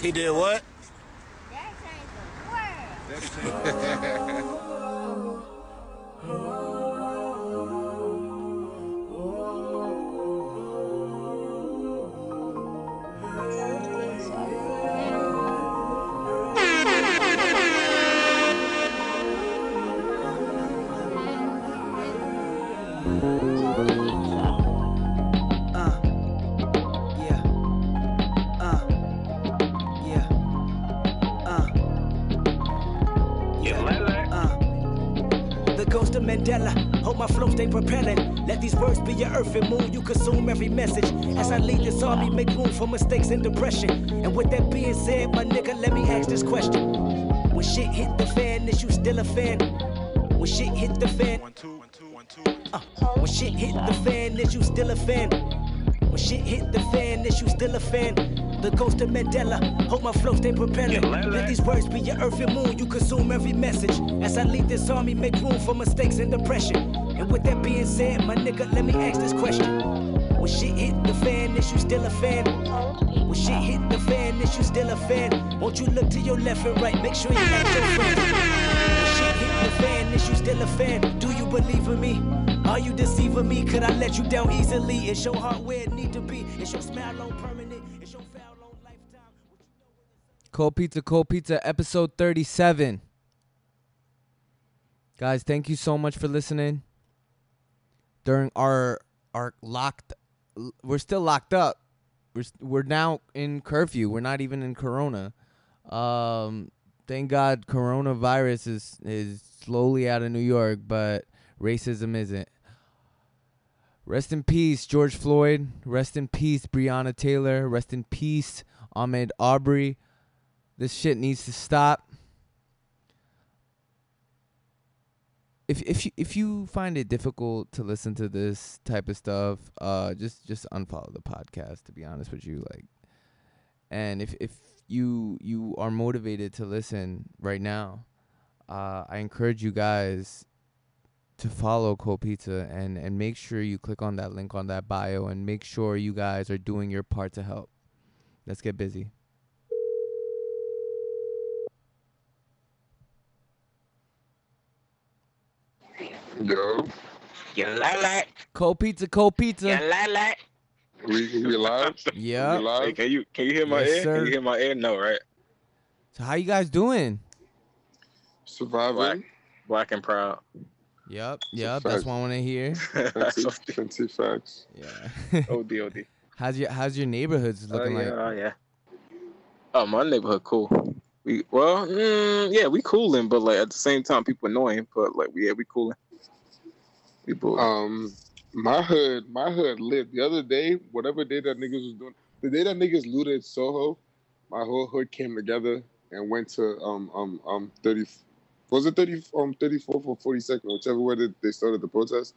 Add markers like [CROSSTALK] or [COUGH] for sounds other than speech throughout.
He did what? That changed the world. [LAUGHS] Mandela. Hope my flow stay propelling. Let these words be your earth and moon. You consume every message. As I lead this army, make room for mistakes and depression. And with that being said, my nigga, let me ask this question. When shit hit the fan, is you still a fan? When shit hit the fan, One, two, one, two, one, two. uh, when shit hit the fan, is you still a fan? When shit hit the fan, is you still a fan? The ghost of Mandela, hope my flow stay propelling. Let these words be your earth and moon, you consume every message. As I lead this army, make room for mistakes and depression. And with that being said, my nigga, let me ask this question. When shit hit the fan, is you still a fan? When shit hit the fan, is you still a fan? Won't you look to your left and right, make sure you ask your friends. When shit hit the fan, is you still a fan? Do you believe in me? Are you deceiving me? Could I let you down easily? Is your heart where it need to be? Is your smile on Cold Pizza, Cold Pizza, episode 37. Guys, thank you so much for listening. During our our locked we're still locked up. We're we're now in curfew. We're not even in corona. Um thank God coronavirus is is slowly out of New York, but racism isn't. Rest in peace, George Floyd. Rest in peace, Breonna Taylor. Rest in peace, Ahmaud Arbery. This shit needs to stop. If if you if you find it difficult to listen to this type of stuff, uh, just just unfollow the podcast. To be honest with you, like, and if if you you are motivated to listen right now, uh, I encourage you guys to follow Cold Pizza and and make sure you click on that link on that bio and make sure you guys are doing your part to help. Let's get busy. Yo, You like Cold Pizza, Cold Pizza. You like we we live. [LAUGHS] Yeah. We live. Hey, can you can you hear my Yes, ear? sir. Can you hear my ear? No, right? So how you guys doing? Surviving. Black and proud. Yep, a yep. That's fact. what I want to hear. [LAUGHS] Fancy, fancy facts. Yeah. OD OD. how's your How's your neighborhoods Oh looking yeah, like? oh yeah. Oh, my neighborhood cool. We well, mm, yeah, we cooling, but like at the same time, people annoying. But like, we yeah, we cooling. People. Um, my hood, my hood lit. The other day, whatever day that niggas was doing, the day that niggas looted Soho, my whole hood came together and went to um um um thirty. Was it thirty um thirty fourth or forty second, whichever way that they started the protest?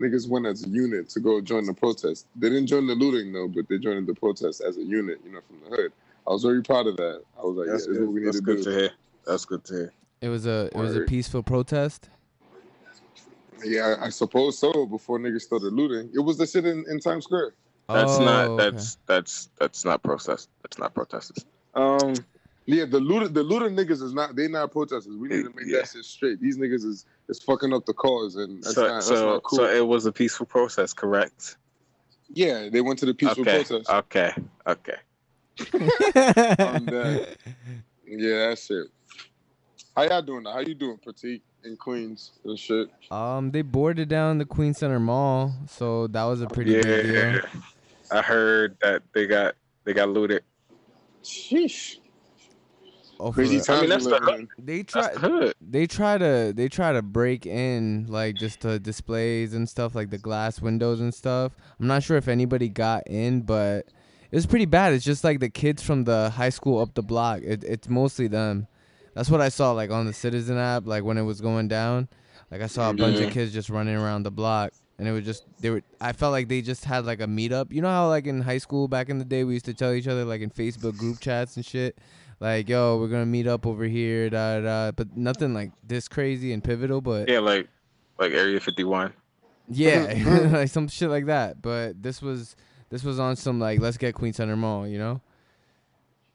Niggas went as a unit to go join the protest. They didn't join the looting though, but they joined the protest as a unit, you know, from the hood. I was very proud of that. I was like, that's yeah, this is what we good. need That's to good do. to hear. That's good to hear. It was a It was a peaceful protest. Yeah, I suppose so. Before niggas started looting, it was the shit in, in Times Square. That's Oh, not. okay. That's that's that's not protest. That's not protesters. Um. Yeah, the looter, the looter niggas is not. They not protesters. We need to make Yeah. that shit straight. These niggas is is fucking up the cause, and that's so not that's so not cool. so it was a peaceful process, correct? yeah, they went to the peaceful okay. protest. Okay. Okay. [LAUGHS] I'm. Yeah, that's it. How y'all doing? How you doing, Pratik in Queens and shit? um, they boarded down the Queens Center Mall, so that was a pretty big yeah. deal. I heard that they got they got looted. Sheesh. Oh, Crazy real. times I mean, that's the living in. They That's try. the hood. They try to. They try to break in, like just to displays and stuff, like the glass windows and stuff. I'm not sure if anybody got in, but it was pretty bad. It's just like the kids from the high school up the block. It, it's mostly them. That's what I saw, like on the Citizen app, like when it was going down. Like I saw a bunch of Mhm. kids just running around the block, and it was just they were. I felt like they just had like a meetup. You know how like in high school back in the day we used to tell each other like in Facebook group chats and shit, like yo we're gonna meet up over here, da da. da. But nothing like this crazy and pivotal. But Yeah, like like Area 51. yeah, [LAUGHS] [LAUGHS] like some shit like that. But this was this was on some like let's get Queens Center Mall, you know.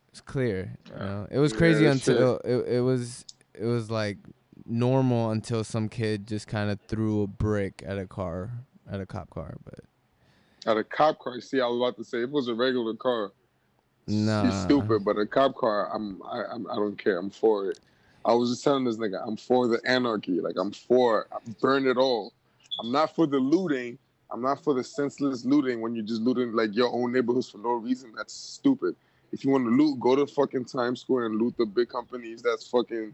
It's clear. You know? It was crazy shit. until it, it was it was like normal until some kid just kind of threw a brick at a car at a cop car. But At a cop car, see, I was about to say it was a regular car, Nah. he's stupid. But a cop car, I'm, I, I'm, I don't care. I'm for it. I was just telling this nigga, I'm for the anarchy. Like I'm for, burn it all. I'm not for the looting. I'm not for the senseless looting when you're just looting like your own neighborhoods for no reason. That's stupid. If you want to loot, go to fucking Times Square and loot the big companies that's fucking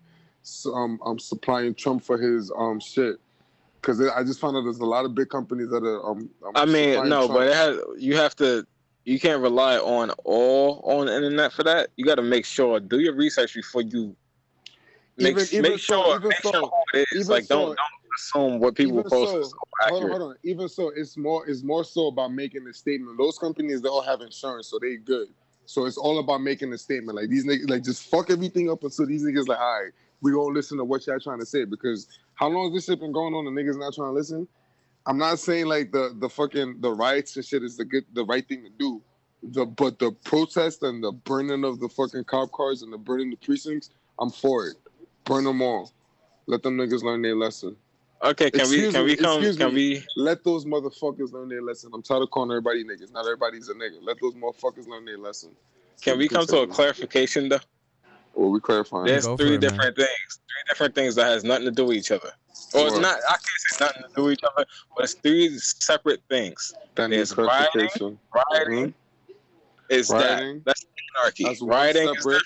um, um supplying Trump for his um shit. Because I just found out there's a lot of big companies that are um. um I mean, no, Trump. but it has. You have to. You can't rely on all on the internet for that. You got to make sure. Do your research before you. Make, Even- even make so- sure. even make so- sure it is. even Like, don't don't assume what people even post so, is so hold on, accurate. hold on. Even so, it's more it's more so about making a statement. Those companies they all have insurance, so they good. So it's all about making a statement. Like these niggas, like just fuck everything up until these niggas like, all right, we gonna listen to what y'all trying to say. Because how long has this shit been going on and niggas not trying to listen? I'm not saying like the the fucking the riots and shit is the good the right thing to do. The but the protest and the burning of the fucking cop cars and the burning the precincts, I'm for it. Burn them all. Let them niggas learn their lesson. Okay, can we Excuse can me, we come? Can me. we? Let those motherfuckers learn their lesson. I'm tired of calling everybody niggas. Not everybody's a nigga. Let those motherfuckers learn their lesson. Can we come to a clarification though? Well, we clarifying. There's Go three it, man. different things. Three different things that has nothing to do with each other. Or it's not. I can't say nothing to do with each other, but it's three separate things. That needs there's rioting, clarification. Rioting Mhm. is Rioting. that. That's anarchy. That's one rioting is different.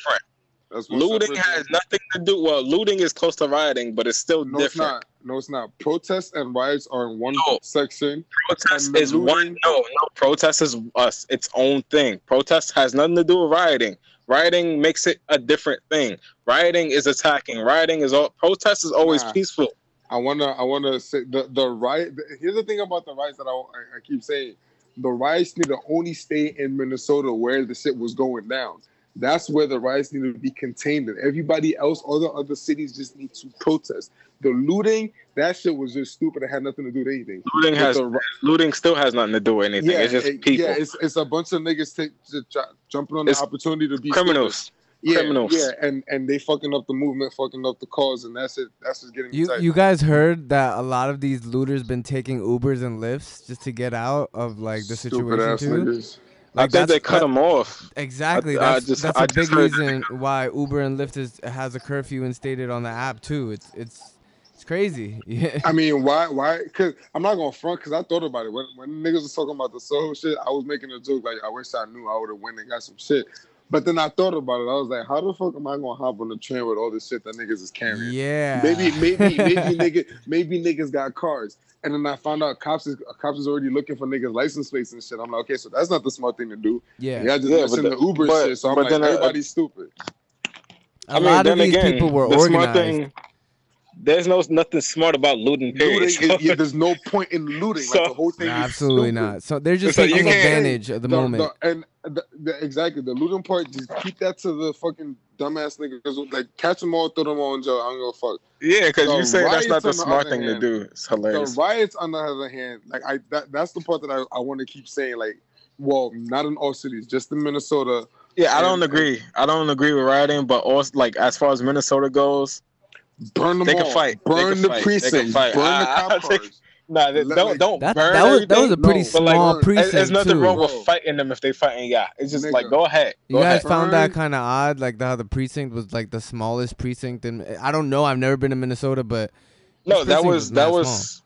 Looting has thing. nothing to do. Well, looting is close to rioting, but it's still No, it's not. No, it's not. Protests and riots are in one No. section. Protest is one. No, no. Protest is us. Its own thing. Protest has nothing to do with rioting. Rioting makes it a different thing. Rioting is attacking. Rioting is all. Protest is always Nah. peaceful. I wanna, I wanna say the the riot. Here's the thing about the riots that I, I, I keep saying: the riots need to only stay in Minnesota where the shit was going down. That's where the riots need to be contained. And everybody else, all the other cities, just need to protest. The looting, that shit was just stupid. It had nothing to do with anything. Looting But has the looting still has nothing to do with anything. yeah, it's just it- people, yeah, it's, it's a bunch of niggas take, just ju- jumping on It's the opportunity to be criminals. stupid. Yeah, criminals. Yeah, and and they fucking up the movement, fucking up the cause, and that's it. That's just getting You tight. you guys heard that a lot of these looters been taking Ubers and Lyfts just to get out of like the Stupid situation too. niggas. I think they cut that- them off. Exactly. I- I That's, just- that's I a big heard- reason why Uber and Lyft is has a curfew instated on the app too. It's it's it's crazy. Yeah. [LAUGHS] I mean, why? Why? Because I'm not gonna front. Because I thought about it when when niggas was talking about the Soho shit. I was making a joke like, I wish I knew I would have went and got some shit. But then I thought about it. I was like, how the fuck am I gonna hop on the train with all this shit that niggas is carrying? Yeah. Maybe, maybe, maybe [LAUGHS] niggas, maybe niggas got cars. And then I found out cops is cops is already looking for niggas license plates and shit. I'm like, okay, so that's not the smart thing to do. Yeah. Yeah, just Yeah, listen but to the- Uber but- shit. So I'm like, then, uh, everybody's stupid. A I mean, lot of these again, people were the smart organized. thing. There's no nothing smart about looting. Period. Looting is, yeah, [LAUGHS] there's no point in looting. So- like the whole thing. Nah, is absolutely stupid. not. So they're just So taking can't- advantage of the, moment. and the, the, exactly the looting part, just keep that to the fucking dumbass niggas. Like catch them all, throw them all in jail. I don't give a fuck. yeah, because you say that's not the on the smart other thing to do. It's hilarious. The riots, on the other hand, like I that, that's the part that I, I want to keep saying. Like, well, not in all cities, just in Minnesota. yeah, I don't agree. I don't agree with rioting, but also like as far as Minnesota goes, Burn them They can all. fight. Burn can the fight. They can fight. Burn the I- I'll cop take- nah, they, don't don't That, burn that was that was a pretty No, but, like, small precinct There's nothing too. wrong with fighting them if they fighting. Yeah, it's just like go ahead. You guys ahead. found that kind of odd, like how the precinct was like the smallest precinct, and I don't know. I've never been to Minnesota, but No, that was was that mad was,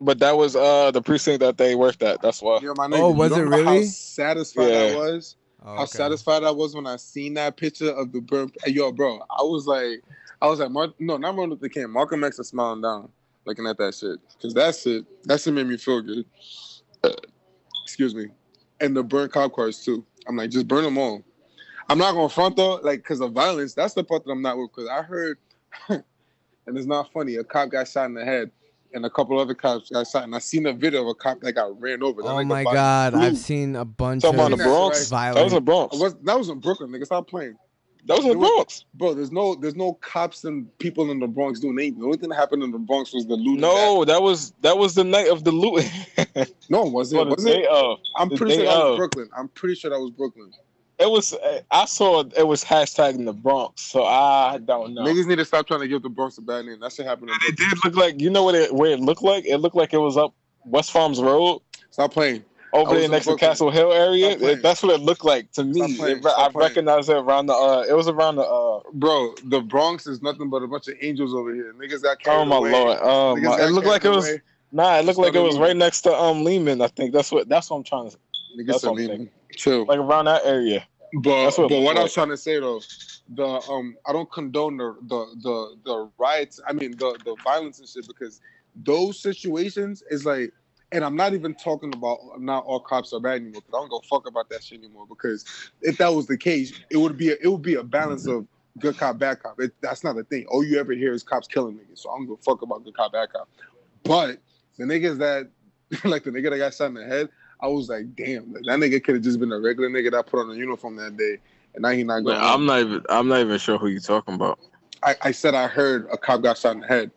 but that was uh the precinct that they worked at. That's why. Yeah, my Oh, nigga, you was it know How really? satisfied Yeah. I was. oh, how satisfied I was when I seen that picture of the burn. Hey, yo, bro, I was like, I was like, Mar- no, not Martin Luther King. Malcolm X is smiling down, looking at that shit, because that shit, that shit made me feel good. Uh, excuse me, and the burn cop cars too. I'm like, just burn them all. I'm not gonna front though, like, because of violence. That's the part that I'm not with. Because I heard, [LAUGHS] and it's not funny. A cop got shot in the head. And a couple other cops got shot, and I seen a video of a cop that got ran over. That Oh nigga my god, blew. I've seen a bunch Talking of about the Bronx. right. violent. That was in the Bronx. Was, that was in Brooklyn, nigga. Stop playing. That was in the was- Bronx. Bro, there's no there's no cops and people in the Bronx doing anything. The only thing that happened in the Bronx was the looting. No, that was that was the night of the loot. [LAUGHS] no, was it? Was it? of. I'm pretty sure that was. Brooklyn. I'm pretty sure that was Brooklyn. It was. I saw it was hashtagging the Bronx, so I don't know. Niggas need to stop trying to give the Bronx a bad name. That shit happened. in It did look like you know what it where it looked like. It looked like it was up West Farms Road Stop playing. Over there next to Castle Hill area. It- that's what it looked like to me. It- I playing. recognized it around the. Uh, it was around the. Uh, Bro, the Bronx is nothing but a bunch of angels over here. Niggas got oh my away. lord! Oh Niggas my! It looked like it was. away. Nah, it looked like it was right next to um Lehman. I think that's what. That's what I'm trying to. Niggas That's said what I'm leaving. thinking. Chill. Like around that area. But what but what I was trying to say though, the um I don't condone the the the, the riots. I mean the the violence and shit because those situations is like, and I'm not even talking about not all cops are bad anymore. Cause I don't go fuck about that shit anymore. Because if that was the case, it would be a, it would be a balance of good cop bad cop. It, that's not a thing. All you ever hear is cops killing niggas. So I don't go fuck about good cop bad cop. But the niggas that [LAUGHS] like the nigga that got shot in the head. I was like, damn, like, that nigga could have just been a regular nigga that put on a uniform that day, and now he not going. But I'm not even. I'm not even sure who you're talking about. I, I said I heard a cop got shot in the head,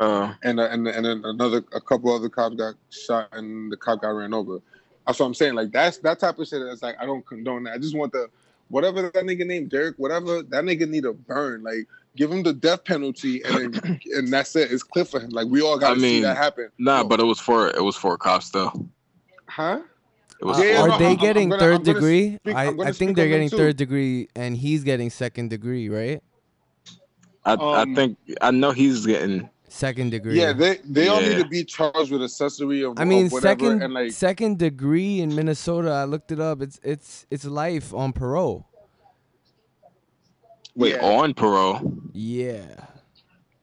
Uh, and uh, and and then another a couple other cops got shot, and the cop got ran over. That's what I'm saying. Like that's that type of shit. That's like I don't condone that. I just want the whatever that nigga named Derek, whatever that nigga need to burn. Like give him the death penalty, and then, [COUGHS] and that's it. It's clear for him. Like we all got I to see that happen. nah, No. but it was for it was for cops though. huh? It was. Uh, Yeah, are no, they I'm- I'm getting gonna- third I'm degree? speak- I, I'm gonna I think they're getting too. third degree, and he's getting second degree, right? I, um, I think I know he's getting. Second degree. Yeah, they they all need to be charged with accessory of, I mean, of whatever, second and like second degree in Minnesota. I looked it up. It's it's it's life on parole. Wait, Yeah. on parole. Yeah.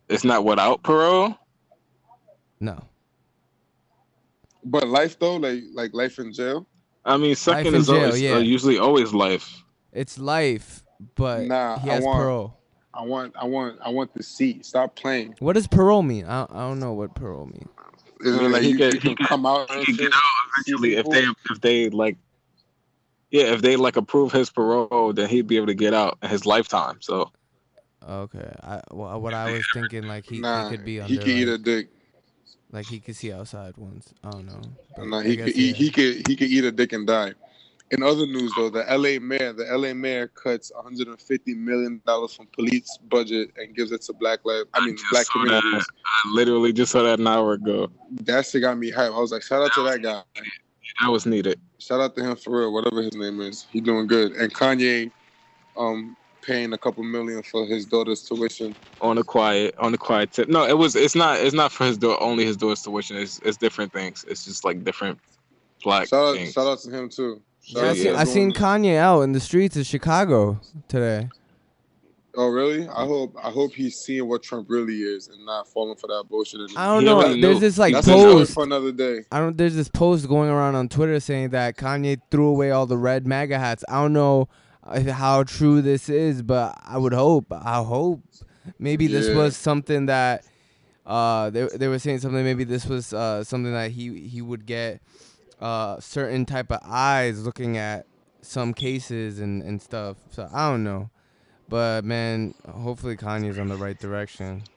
It's not without parole. No. But life though, like like life in jail. I mean, second is jail, always yeah. uh, usually always life. It's life, but Nah, he I has want- parole. I want I want I want the seat. Stop playing. What does parole mean? I, I don't know what parole means. Is it like he you, could- you he can could- come out He can get out eventually if they if they like. Yeah, if they like approve his parole, then he'd be able to get out in his lifetime. So Okay. I well, what I was thinking like he, nah, he could be under he could eat a dick. like he could see outside once. I don't know. but Nah, he guess, could eat, yeah. he could he could eat a dick and die. In other news though, the LA mayor, the LA mayor cuts 150 million dollars from police budget and gives it to black lives. I mean, just black that. communities. I literally just saw that an hour ago. That shit got me hyped. I was like, shout out to that guy. That was needed. Shout out to him for real, whatever his name is. He doing good. And Kanye, um, paying a couple million for his daughter's tuition. on the quiet on the quiet tip no it was it's not it's not for his door only his daughter's tuition it's, it's different things it's just like different black Shout out, things shout out to him too. Shout Yeah, I, out seen, I seen Kanye out in the streets of Chicago today. Oh really? I hope I hope he's seeing what Trump really is and not falling for that bullshit. anymore. I don't know. already There's knew. this like That's post. for another day. I don't. There's this post going around on Twitter saying that Kanye threw away all the red MAGA hats. I don't know how true this is, but I would hope. I hope maybe this Yeah. was something that uh they they were saying something. Maybe this was uh something that he he would get uh certain type of eyes looking at some cases and and stuff. So I don't know, but man, hopefully Kanye's on the right direction.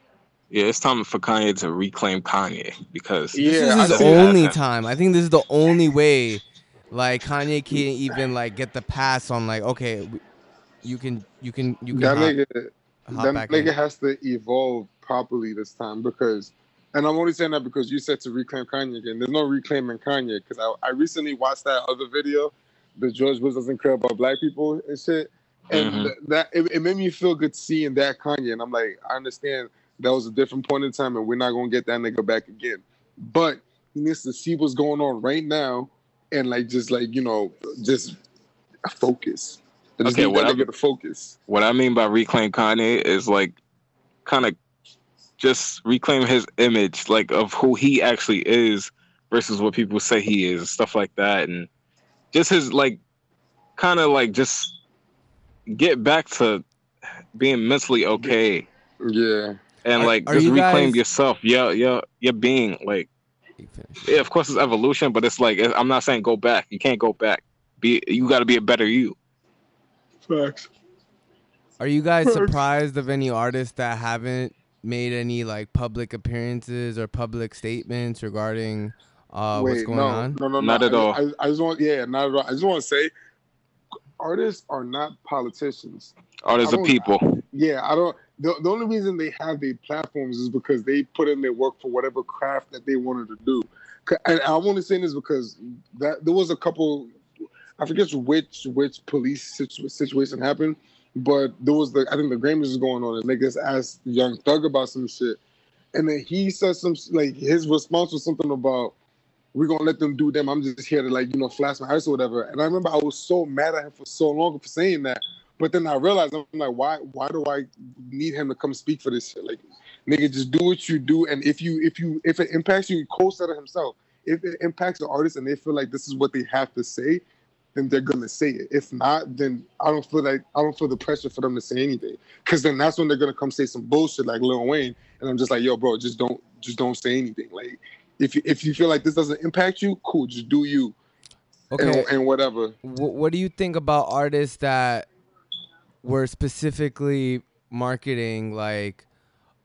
yeah it's time for kanye to reclaim kanye because Yeah, this is his see that. only time. I think this is the only way. Like Kanye can't even like get the pass on like okay, you can you can you can That hop, nigga, hop that back nigga in. has to evolve properly this time because, and I'm only saying that because you said to reclaim Kanye again. There's no reclaiming Kanye because I, I recently watched that other video, the George Bush doesn't care about black people and shit, and Mhm. th- that it, it made me feel good seeing that Kanye, and I'm like, I understand that was a different point in time, and we're not gonna get that nigga back again, but he needs to see what's going on right now, and like just like you know just focus. I just Okay, that whatever. nigga to focus. what i mean by reclaim kanye is like kind of just reclaim his image like of who he actually is versus what people say he is stuff like that and just his like kind of like just get back to being mentally okay Yeah. and Are- like are just you reclaim guys- yourself yeah yeah your being like yeah of course it's evolution but it's like i'm not saying go back you can't go back be you got to be a better you Facts. Are you guys Facts. surprised of any artists that haven't made any like public appearances or public statements regarding uh what's going no, on? No, no, no. Not at I- all. I, I just want, yeah, not at all. I just want to say, artists are not politicians. Artists are don't- people. Yeah, I don't. The, the only reason they have their platforms is because they put in their work for whatever craft that they wanted to do. 'Cause- And I'm only saying this because that there was a couple. I forget which which police situ- situation happened, but there was the I think the Grammys was going on and niggas asked Young Thug about some shit, and then he said some like his response was something about we're gonna let them do them. I'm just here to like you know flash my ice or whatever. And I remember I was so mad at him for so long for saying that. But then I realized I'm like, why why do I need him to come speak for this shit? Like, nigga, just do what you do. And if you if you if it impacts you, said it himself. If it impacts the artist and they feel like this is what they have to say, then they're gonna say it. If not, then I don't feel like I don't feel the pressure for them to say anything. Cause then that's when they're gonna come say some bullshit like Lil Wayne. And I'm just like, yo, bro, just don't just don't say anything. Like if you if you feel like this doesn't impact you, cool, just do you Okay. and, and whatever. Wh- what do you think about artists that were specifically marketing like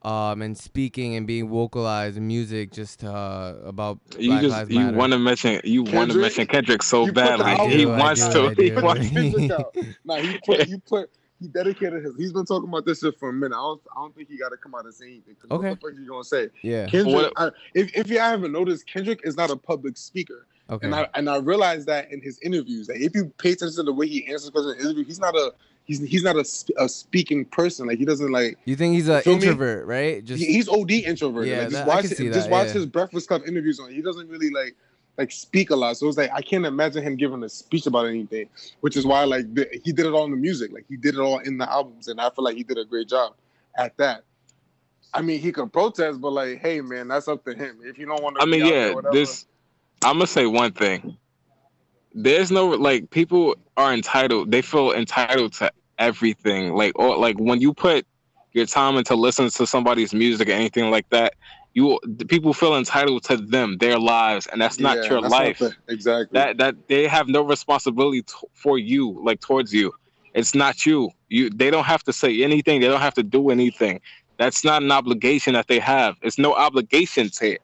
um and speaking and being vocalized in music just uh about You Black just Lives you want to mention you want to mention Kendrick so You badly. album he wants to. I He wants- do. Kendrick. [LAUGHS] Nah, he put he put he dedicated his. He's been talking about this shit for a minute. I don't I don't think he got to come out and say anything. 'cause Okay. What the fuck you gonna say? yeah. Kendrick. What- I, if if you haven't noticed, Kendrick is not a public speaker, Okay. and I and I realized that in his interviews. That if you pay attention to the way he answers questions in interview, he's not a he's he's not a, sp- a speaking person. Like he doesn't like you think he's an Feel me? introvert, right? Just he- he's OD introvert. Yeah, like, just that- I watch can see just that, watch yeah. his Breakfast Club interviews on. He doesn't really like like speak a lot. So it's like I can't imagine him giving a speech about anything. Which is why like the, he did it all in the music. Like he did it all in the albums, and I feel like he did a great job at that. I mean, he could protest, but like, hey man, that's up to him. If you don't want to, I mean, yeah, this. I'm gonna say one thing. There's no like people are entitled. They feel entitled to everything. Like or like when you put your time into listening to somebody's music or anything like that, you people feel entitled to them, their lives, and that's not Yeah, your that's not life. the- exactly. that that they have no responsibility t- for you, like towards you. It's not you. You they don't have to say anything. They don't have to do anything. That's not an obligation that they have. It's no obligations here.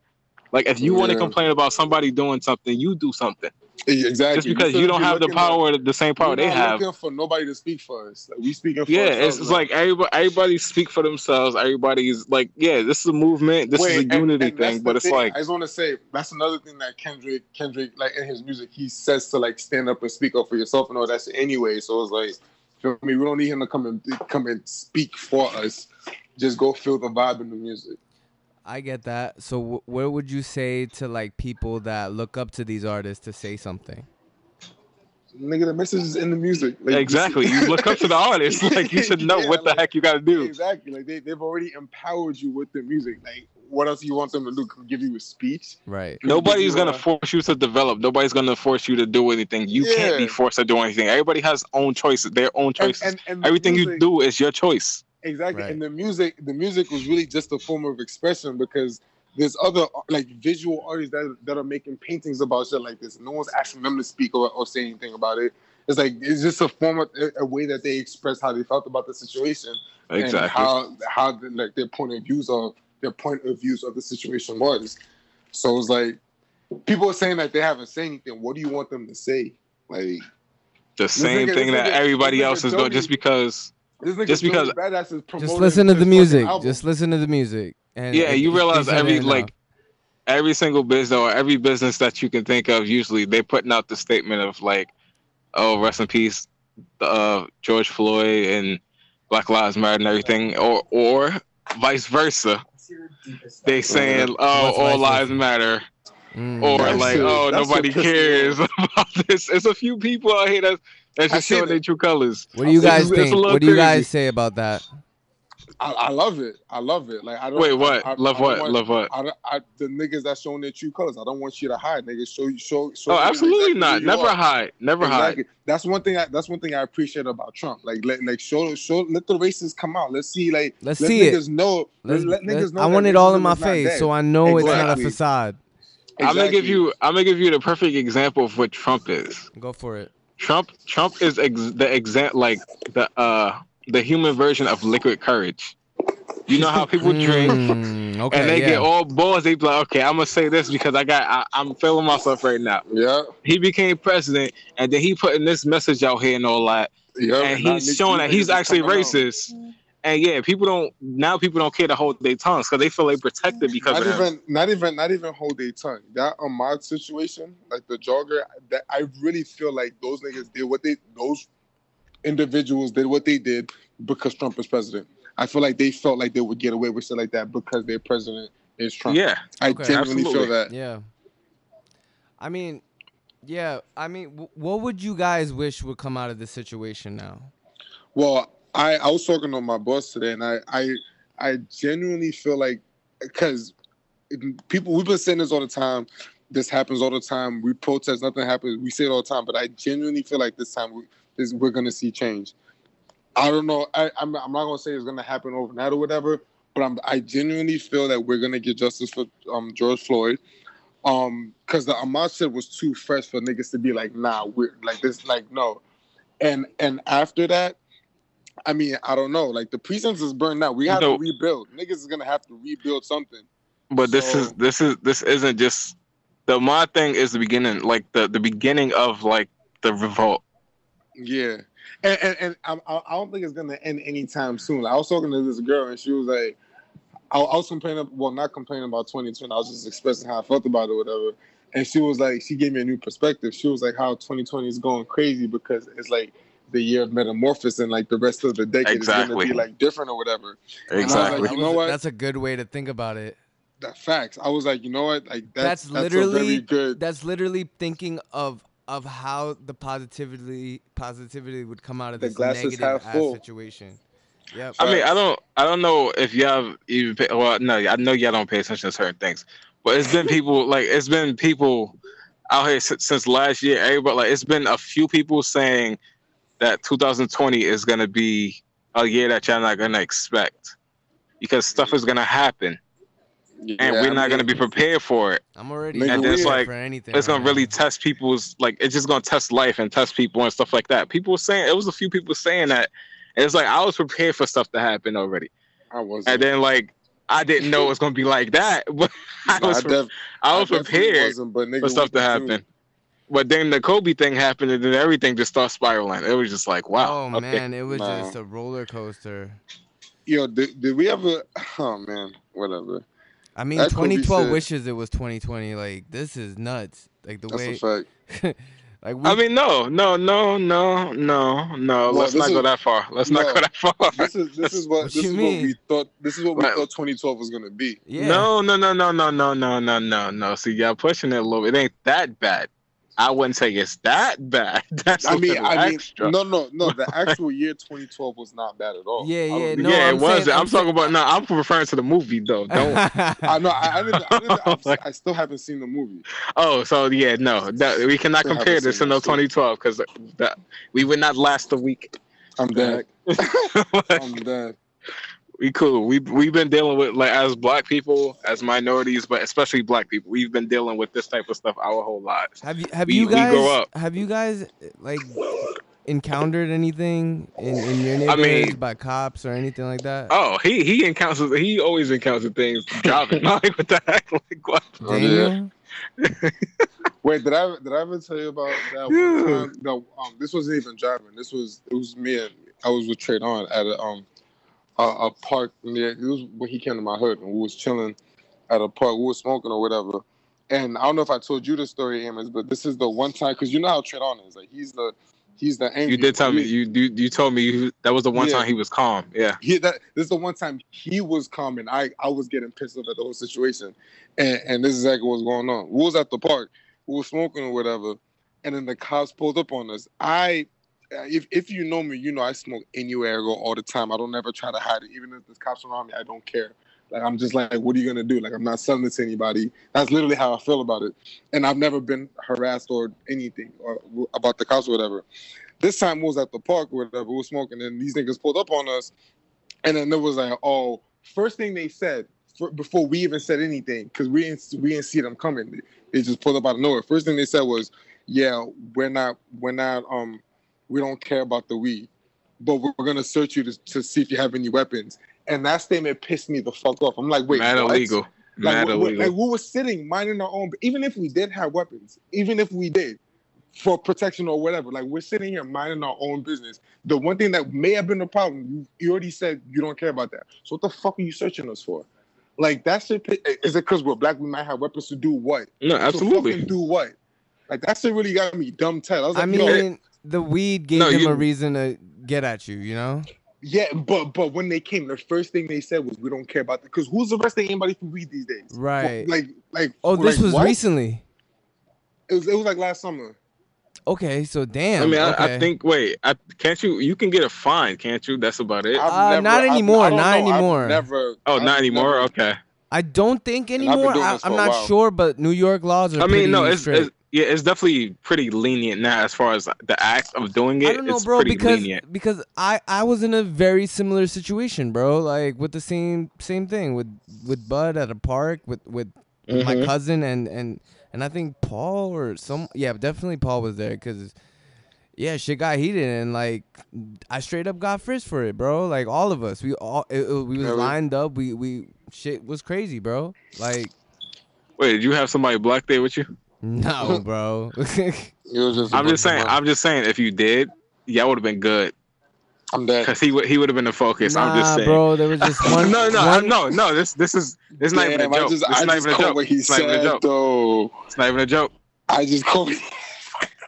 Like if you want to complain about somebody doing something, you do something. Exactly. Just because you don't have the power, the same power they have. Looking for nobody to speak for us. Like, we speaking for Yeah, ourselves it's, it's like everybody, everybody speak for themselves. Everybody's like, yeah, this is a movement. This Wait, is a and- unity and thing. But it's thing. like, I just want to say that's another thing that Kendrick, Kendrick, like in his music, he says to like stand up and speak up for yourself and all that shit anyway. So it's like, feel me? We don't need him to come and come and speak for us. Just go feel the vibe in the music. I get that. So wh- where would you say to like people that look up to these artists to say something? Nigga, the message is in the music. Like, exactly. You look up to the artist. [LAUGHS] Like you should know Yeah, what the like- heck you got to do. Exactly. Like they, they've already empowered you with the music. Like, what else do you want them to do? Give you a speech? Right. Nobody's you, gonna uh, force you to develop. Nobody's gonna force you to do anything. You can't be forced to do anything. Everybody has own choices, their own And, choices. and, and the Everything you do is your choice. Exactly. Right. And the music, the music was really just a form of expression because there's other like visual artists that that are making paintings about shit like this. No one's asking them to speak or, or say anything about it. It's like it's just a form of a, a way that they express how they felt about the situation and Exactly. how how the, like their point of views of their point of views of the situation was. So it's like people are saying that they haven't said anything. What do you want them to say? Like the same nigga- thing that nigga- everybody else is doing just because. This nigga Just because- Joey Badass is promoting Just listen to the music. Just listen to the music. And Yeah, it- you realize every enough. like every single business or every business that you can think of, usually they're putting out the statement of like, "Oh, rest in peace, uh, George Floyd and Black Lives Matter and everything," or or vice versa. They saying, "Oh, What's all lives versa? matter," Mm. or like, shit- "Oh, that nobody cares [LAUGHS] about this." It's a few people out here that that's I just see showing their true colors. What do you guys it's think? little What do you guys crazy. say about that? I, I love it. I love it. Like I don't Wait, what? I, I, Love I don't what? want- Love what? I, I, the niggas that showing their true colors. I don't want you to hide, niggas. Show you, show. show Oh, absolutely exactly not. Never are. hide. Never hide. That's one thing. I, that's one thing I appreciate about Trump. Like, let, like show, show, let the racists come out. Let's see, like, Let's let see it. niggas know. Let's- let let's- niggas know. I want it all in my face, dead. so I know it's not a Exactly. facade. I'm gonna give you. I'm gonna give you the perfect example of what Trump is. Go for it. Trump. Trump is ex- the exact like the uh the human version of liquid courage. You know how people [LAUGHS] drink. Mm, okay, and they yeah. get all balls. They be like, okay, I'm gonna say this because I got, I, I'm feeling myself right now. Yeah, He became president, and then he putting this message out here and all that, yeah. and he's showing that he's actually racist. out. Racist. And yeah, people don't now. People don't care to hold their tongues because they feel they protected mm-hmm. because Not of him. even, not even, not even hold their tongue. That Ahmaud situation, like the jogger, that I really feel like those niggas did what they, those individuals did what they did because Trump is president. I feel like they felt like they would get away with shit like that because their president is Trump. Yeah, I Okay. genuinely feel that. Yeah. I mean, yeah. I mean, w- what would you guys wish would come out of this situation now? Well, I I was talking to my boss today, and I I I genuinely feel like because people we've been saying this all the time. This happens all the time. We protest, nothing happens. We say it all the time, but I genuinely feel like this time we, this, we're gonna see change. I don't know. I, I'm I'm not gonna say it's gonna happen overnight or whatever, but I'm I genuinely feel that we're gonna get justice for um George Floyd. Um, because the Ahmaud shit was too fresh for niggas to be like, nah, we're like this, like no. And and after that, I mean, I don't know. Like the precincts is burned out. We have to rebuild. Niggas is gonna have to rebuild something. but this is this is this isn't just the mod thing is the beginning, like the the beginning of like the revolt. Yeah, and and, and I, I don't think it's gonna end anytime soon. I was talking to this girl, and she was like, I, I was complaining. Well, not complaining about 2020. I was just expressing how I felt about it, or whatever. And she was like, she gave me a new perspective. She was like, how 2020 is going crazy because it's like the year of metamorphosis, and like the rest of the decade is gonna be like different or whatever. Exactly. like, you know what? That's a good way to think about it. That facts. I was like, you know what? Like That's, that's, that's, literally a very good. That's literally thinking of of how the positivity positivity would come out of The this glass negative half ass situation. Yep. I mean, I don't, I don't know if y'all even pay, well, no, I know y'all don't pay attention to certain things, but it's been people [LAUGHS] like it's been people out here since, since last year. Everybody like it's been a few people saying that 2020 is gonna be a year that y'all not gonna expect because stuff is gonna happen and we're I not gonna be prepared for it. I'm already Nigga, not And it's prepared like- for anything. It's gonna right really test people's like it's just gonna test life and test people and stuff like that. People were saying it was a few people saying that. And it's like I was prepared for stuff to happen already. I was. and then like I didn't know it was gonna be like that, [LAUGHS] but I Nah, was I, def- I was definitely prepared wasn't, but nigga, for stuff to happen. But then the Kobe thing happened, and then everything just started spiraling. It was just like, wow, Oh okay. man, it was Nah. just a roller coaster. Yo, did, did we ever? Oh man, whatever. I mean, That 2012 shit- wishes it was 2020. Like this is nuts. Like the That's way, a fact. like we, I mean, no, no, no, no, no, no. Well, Let's not is- go that far. Let's not go that far. This is this is what What this is mean? what we thought. This is what we Right. thought 2012 was gonna be. yeah. No, no, no, no, no, no, no, no, no, no. See, y'all pushing it a little. It ain't that bad. I wouldn't say it's that bad. [LAUGHS] That's I a mean, I mean, extra. no, no, no. The [LAUGHS] actual year 2012 was not bad at all. Yeah, yeah, no, yeah, I'm it was. saying- I'm, I'm talking saying- about. No, I'm referring to the movie though. Don't. [LAUGHS] I know. I, I, didn't, I, didn't, I'm, I still haven't seen the movie. Oh, so yeah, no, that, we cannot Still compare this to seen no 2012 because we would not last a week. I'm dead. I'm dead. We cool. We we've been dealing with like as black people, as minorities, but especially black people. We've been dealing with this type of stuff our whole lives. have you have We- you guys grow up. have you guys like encountered anything in, in your I neighborhoods mean- by cops or anything like that? Oh, he he encounters he always encounters things driving. [LAUGHS] like what the heck? Like what? Oh, yeah. [LAUGHS] Wait, did I did I ever tell you about that Yeah. one time? No, um, this wasn't even driving. This was it was me and I was with Trade On at a um a, a park near. It was when he came to my hood and we was chilling at a park. We was smoking or whatever. And I don't know if I told you the story, Amos, but this is the one time because you know how Trade On is. Like he's the he's the angry. You did tell me you you, you told me you, that was the one Yeah. time he was calm. Yeah. he that this is the one time he was calm and I I was getting pissed off at the whole situation, and and this is exactly what's going on. We was at the park, we were smoking or whatever, and then the cops pulled up on us. I. If, if you know me, you know I smoke anywhere I go all the time. I don't ever try to hide it. Even if there's cops around me, I don't care. Like I'm just like, what are you gonna do? Like I'm not selling it to anybody. That's literally how I feel about it. And I've never been harassed or anything or about the cops or whatever. This time we was at the park or whatever. We were smoking, and these niggas pulled up on us. And then there was like, oh, first thing they said for, before we even said anything, because we didn't we didn't see them coming. They, they just pulled up out of nowhere. First thing they said was, yeah, we're not we're not um we don't care about the weed, but we're gonna search you to, to see if you have any weapons. and that statement pissed me the fuck off. I'm like, wait, Mad what? illegal. Like, Mad we- we- illegal. like we were sitting minding our own. Even if we did have weapons, even if we did for protection or whatever, like we're sitting here minding our own business. The one thing that may have been a problem, you, you already said you don't care about that. So what the fuck are you searching us for? Like that shit. Is it because we're black? We might have weapons to do what? no, To absolutely. fucking do what? Like that shit really got me dumb tight. I was like, I yo, mean, the weed gave No, him you- a reason to get at you. You know. yeah, but but when they came, the first thing they said was we don't care about that. Because who's arresting anybody for weed these days? Right. Like like. Oh, this like, was what? recently. It was it was like last summer. Okay, so damn. I mean, I, okay. I think. Wait, I, can't you? You can get a fine, can't you? That's about it. I've Uh, not anymore, I don't not know, I've anymore. never. oh, I've not anymore. never- Okay. I don't think anymore. I, I'm not sure, but New York laws are. I mean, no, pretty it's, it's yeah, it's definitely pretty lenient now as far as the act of doing it. I don't know, it's bro, pretty because lenient. because I I was in a very similar situation, bro. Like with the same same thing with with Bud at a park with with, with my mm-hmm. cousin and and and I think Paul or some yeah definitely Paul was there because yeah shit got heated and like I straight up got frisked for it, bro. Like all of us, we all it, it- we was Really? lined up. We we shit was crazy, bro. Like Wait, did you have somebody black there with you? No, [LAUGHS] bro. It was just. a I'm just saying. I'm just saying. If you did, yeah, would have been good I'm dead. because he would he would have been the focus. I'm just Nah, saying. bro. There was just one. [LAUGHS] no, no, one, no, no. This this is it's not even a Damn, I joke. just- It's I not even a joke. What he It's not even a said, joke. though. It's not even a joke. I just caught.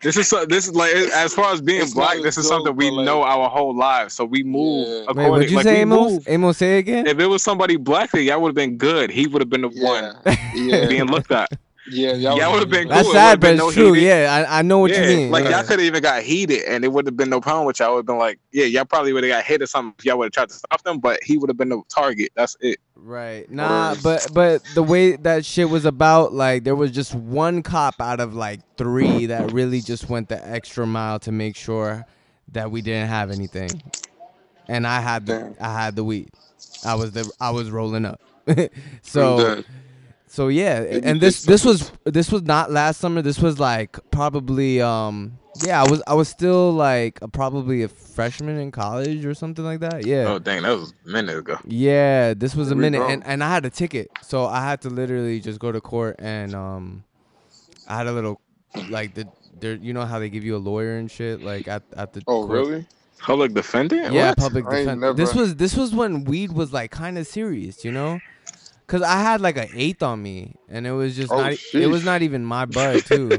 This is so, this is like as far as being It's black. This is joke, something we like- know our whole lives. So we move Yeah. Wait, what'd you like say, we Amos? move. Amos, say again. If it was somebody black there, y'all would have been good. He would have been the one Yeah, yeah, being looked at. Yeah. Y'all would've been That's cool, it sad, but it's no true. heated. Yeah, I, I know what yeah, you mean. like yeah. y'all could have even got heated, and it would have been no problem with y'all. Would have been like, yeah, y'all probably would have got hit or something if y'all would have tried to stop them, but he would have been the target. That's it. Right. Nah, Word. but but the way that shit was about, like there was just one cop out of like three that really just went the extra mile to make sure that we didn't have anything. And I had the Damn. I had the weed. I was the I was rolling up. [LAUGHS] So dead. So yeah, and this this was this was not last summer. This was like probably um yeah, I was I was still like a, probably a freshman in college or something like that. Yeah. Oh dang, that was a minute ago. Yeah, this was a Here we minute, go. and, and I had a ticket, so I had to literally just go to court, and um, I had a little, like the, there, you know how they give you a lawyer and shit, like at at the. Oh, court. really? Public defendant? Yeah, What? public I ain't defense. This was this was when weed was like kind of serious, you know, cause I had like an eighth on me, and it was just Oh, not. It was not even my bud too. [LAUGHS]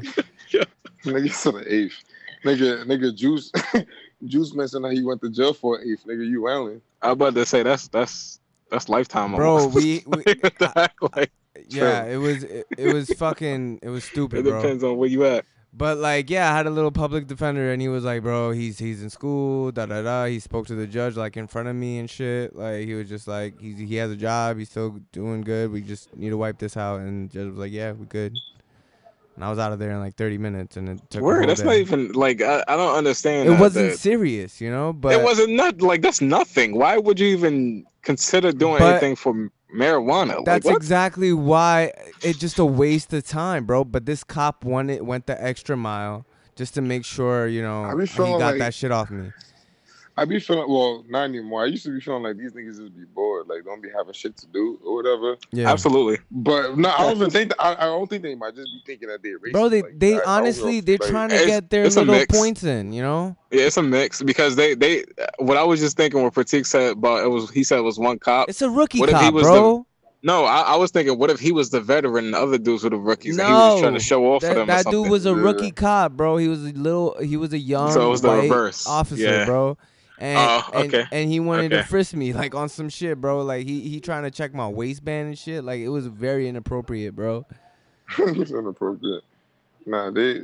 Nigga said an eighth. Nigga, nigga, Juice, [LAUGHS] Juice mentioned that he went to jail for an eighth. Nigga, you Allen. I was about to say that's that's that's lifetime. Bro, almost. we, [LAUGHS] we What the like yeah, it was it, it was fucking it was it stupid, bro. depends on where you at. But like, yeah, I had a little public defender, and he was like, "Bro, he's he's in school, da da da." He spoke to the judge like in front of me and shit. Like he was just like, he's he has a job, he's still doing good. We just need to wipe this out. And the judge was like, "Yeah, we good." And I was out of there in like 30 minutes, and it took. a Word, that's day. not even like I, I don't understand. It wasn't that- serious, you know. But it wasn't not like that's nothing. Why would you even consider doing But- anything for marijuana? That's what? exactly why it's just a waste of time, bro. But this cop won it, went the extra mile just to make sure, you know, he got like- that shit off me. I be feeling well, not anymore. I used to be feeling like these niggas just be bored, like don't be having shit to do or whatever. Yeah, Absolutely. But no, I don't even think that. I, I don't think they might just be thinking that they're racist. Bro, they like, they I- I honestly know, they're like- trying to get their little points in, you know. Yeah, it's a mix because they they what I was just thinking what Pratik said about it was he said it was one cop. It's a rookie What if he cop, was bro. No, I, I was thinking what if he was the veteran and the other dudes were the rookies and he was No, trying to show off for that, them that something. dude was a Yeah. rookie cop, bro. He was a little. He was a young So it was the white reverse. officer, Yeah. bro. And, Oh, and okay. and he wanted to frisk me like on some shit, bro. Like he he trying to check my waistband and shit. Like it was very inappropriate, bro. [LAUGHS] it's inappropriate. Nah, they.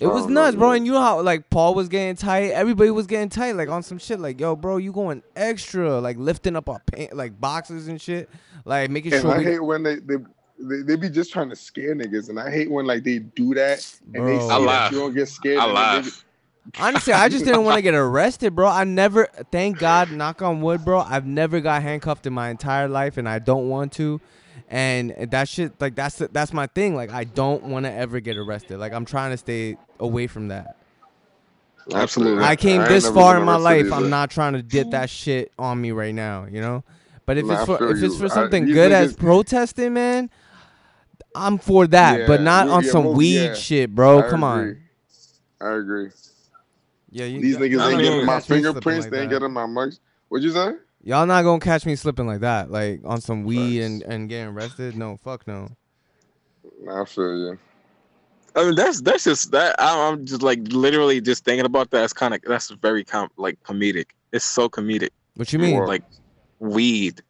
It was don't know, nuts, bro. And you know how like Paul was getting tight. Everybody was getting tight, like on some shit. Like yo, bro, you going extra, like lifting up our pant, like boxes and shit, like making And sure. I we- hate when they, they they they be just trying to scare niggas, and I hate when like they do that and they Bro. see I that laugh. you don't get scared. I and they laugh. Honestly, I just didn't want to get arrested, bro. I never, thank God, knock on wood, bro. I've never got handcuffed in my entire life, and I don't want to. And that shit, like that's that's my thing. Like I don't want to ever get arrested. Like I'm trying to stay away from that. Absolutely. I came ain't this far in my life. either. I'm not trying to get that shit on me right now. You know. But if it's for if it's for something these good as protesting, man, I'm for that. but not on some weed yeah. shit, bro. I Come on. I agree. Yeah, you, These niggas ain't getting my catch me slipping fingerprints. like they ain't that. getting my marks. What'd you say? Y'all not gonna catch me slipping like that, like on some weed Facts. and, and getting arrested. No, fuck no. Nah, I feel you. I mean, that's that's just that. I'm I'm just like literally just thinking about that. That's kind of that's very com- like comedic. It's so comedic. What you mean? Well, Like weed,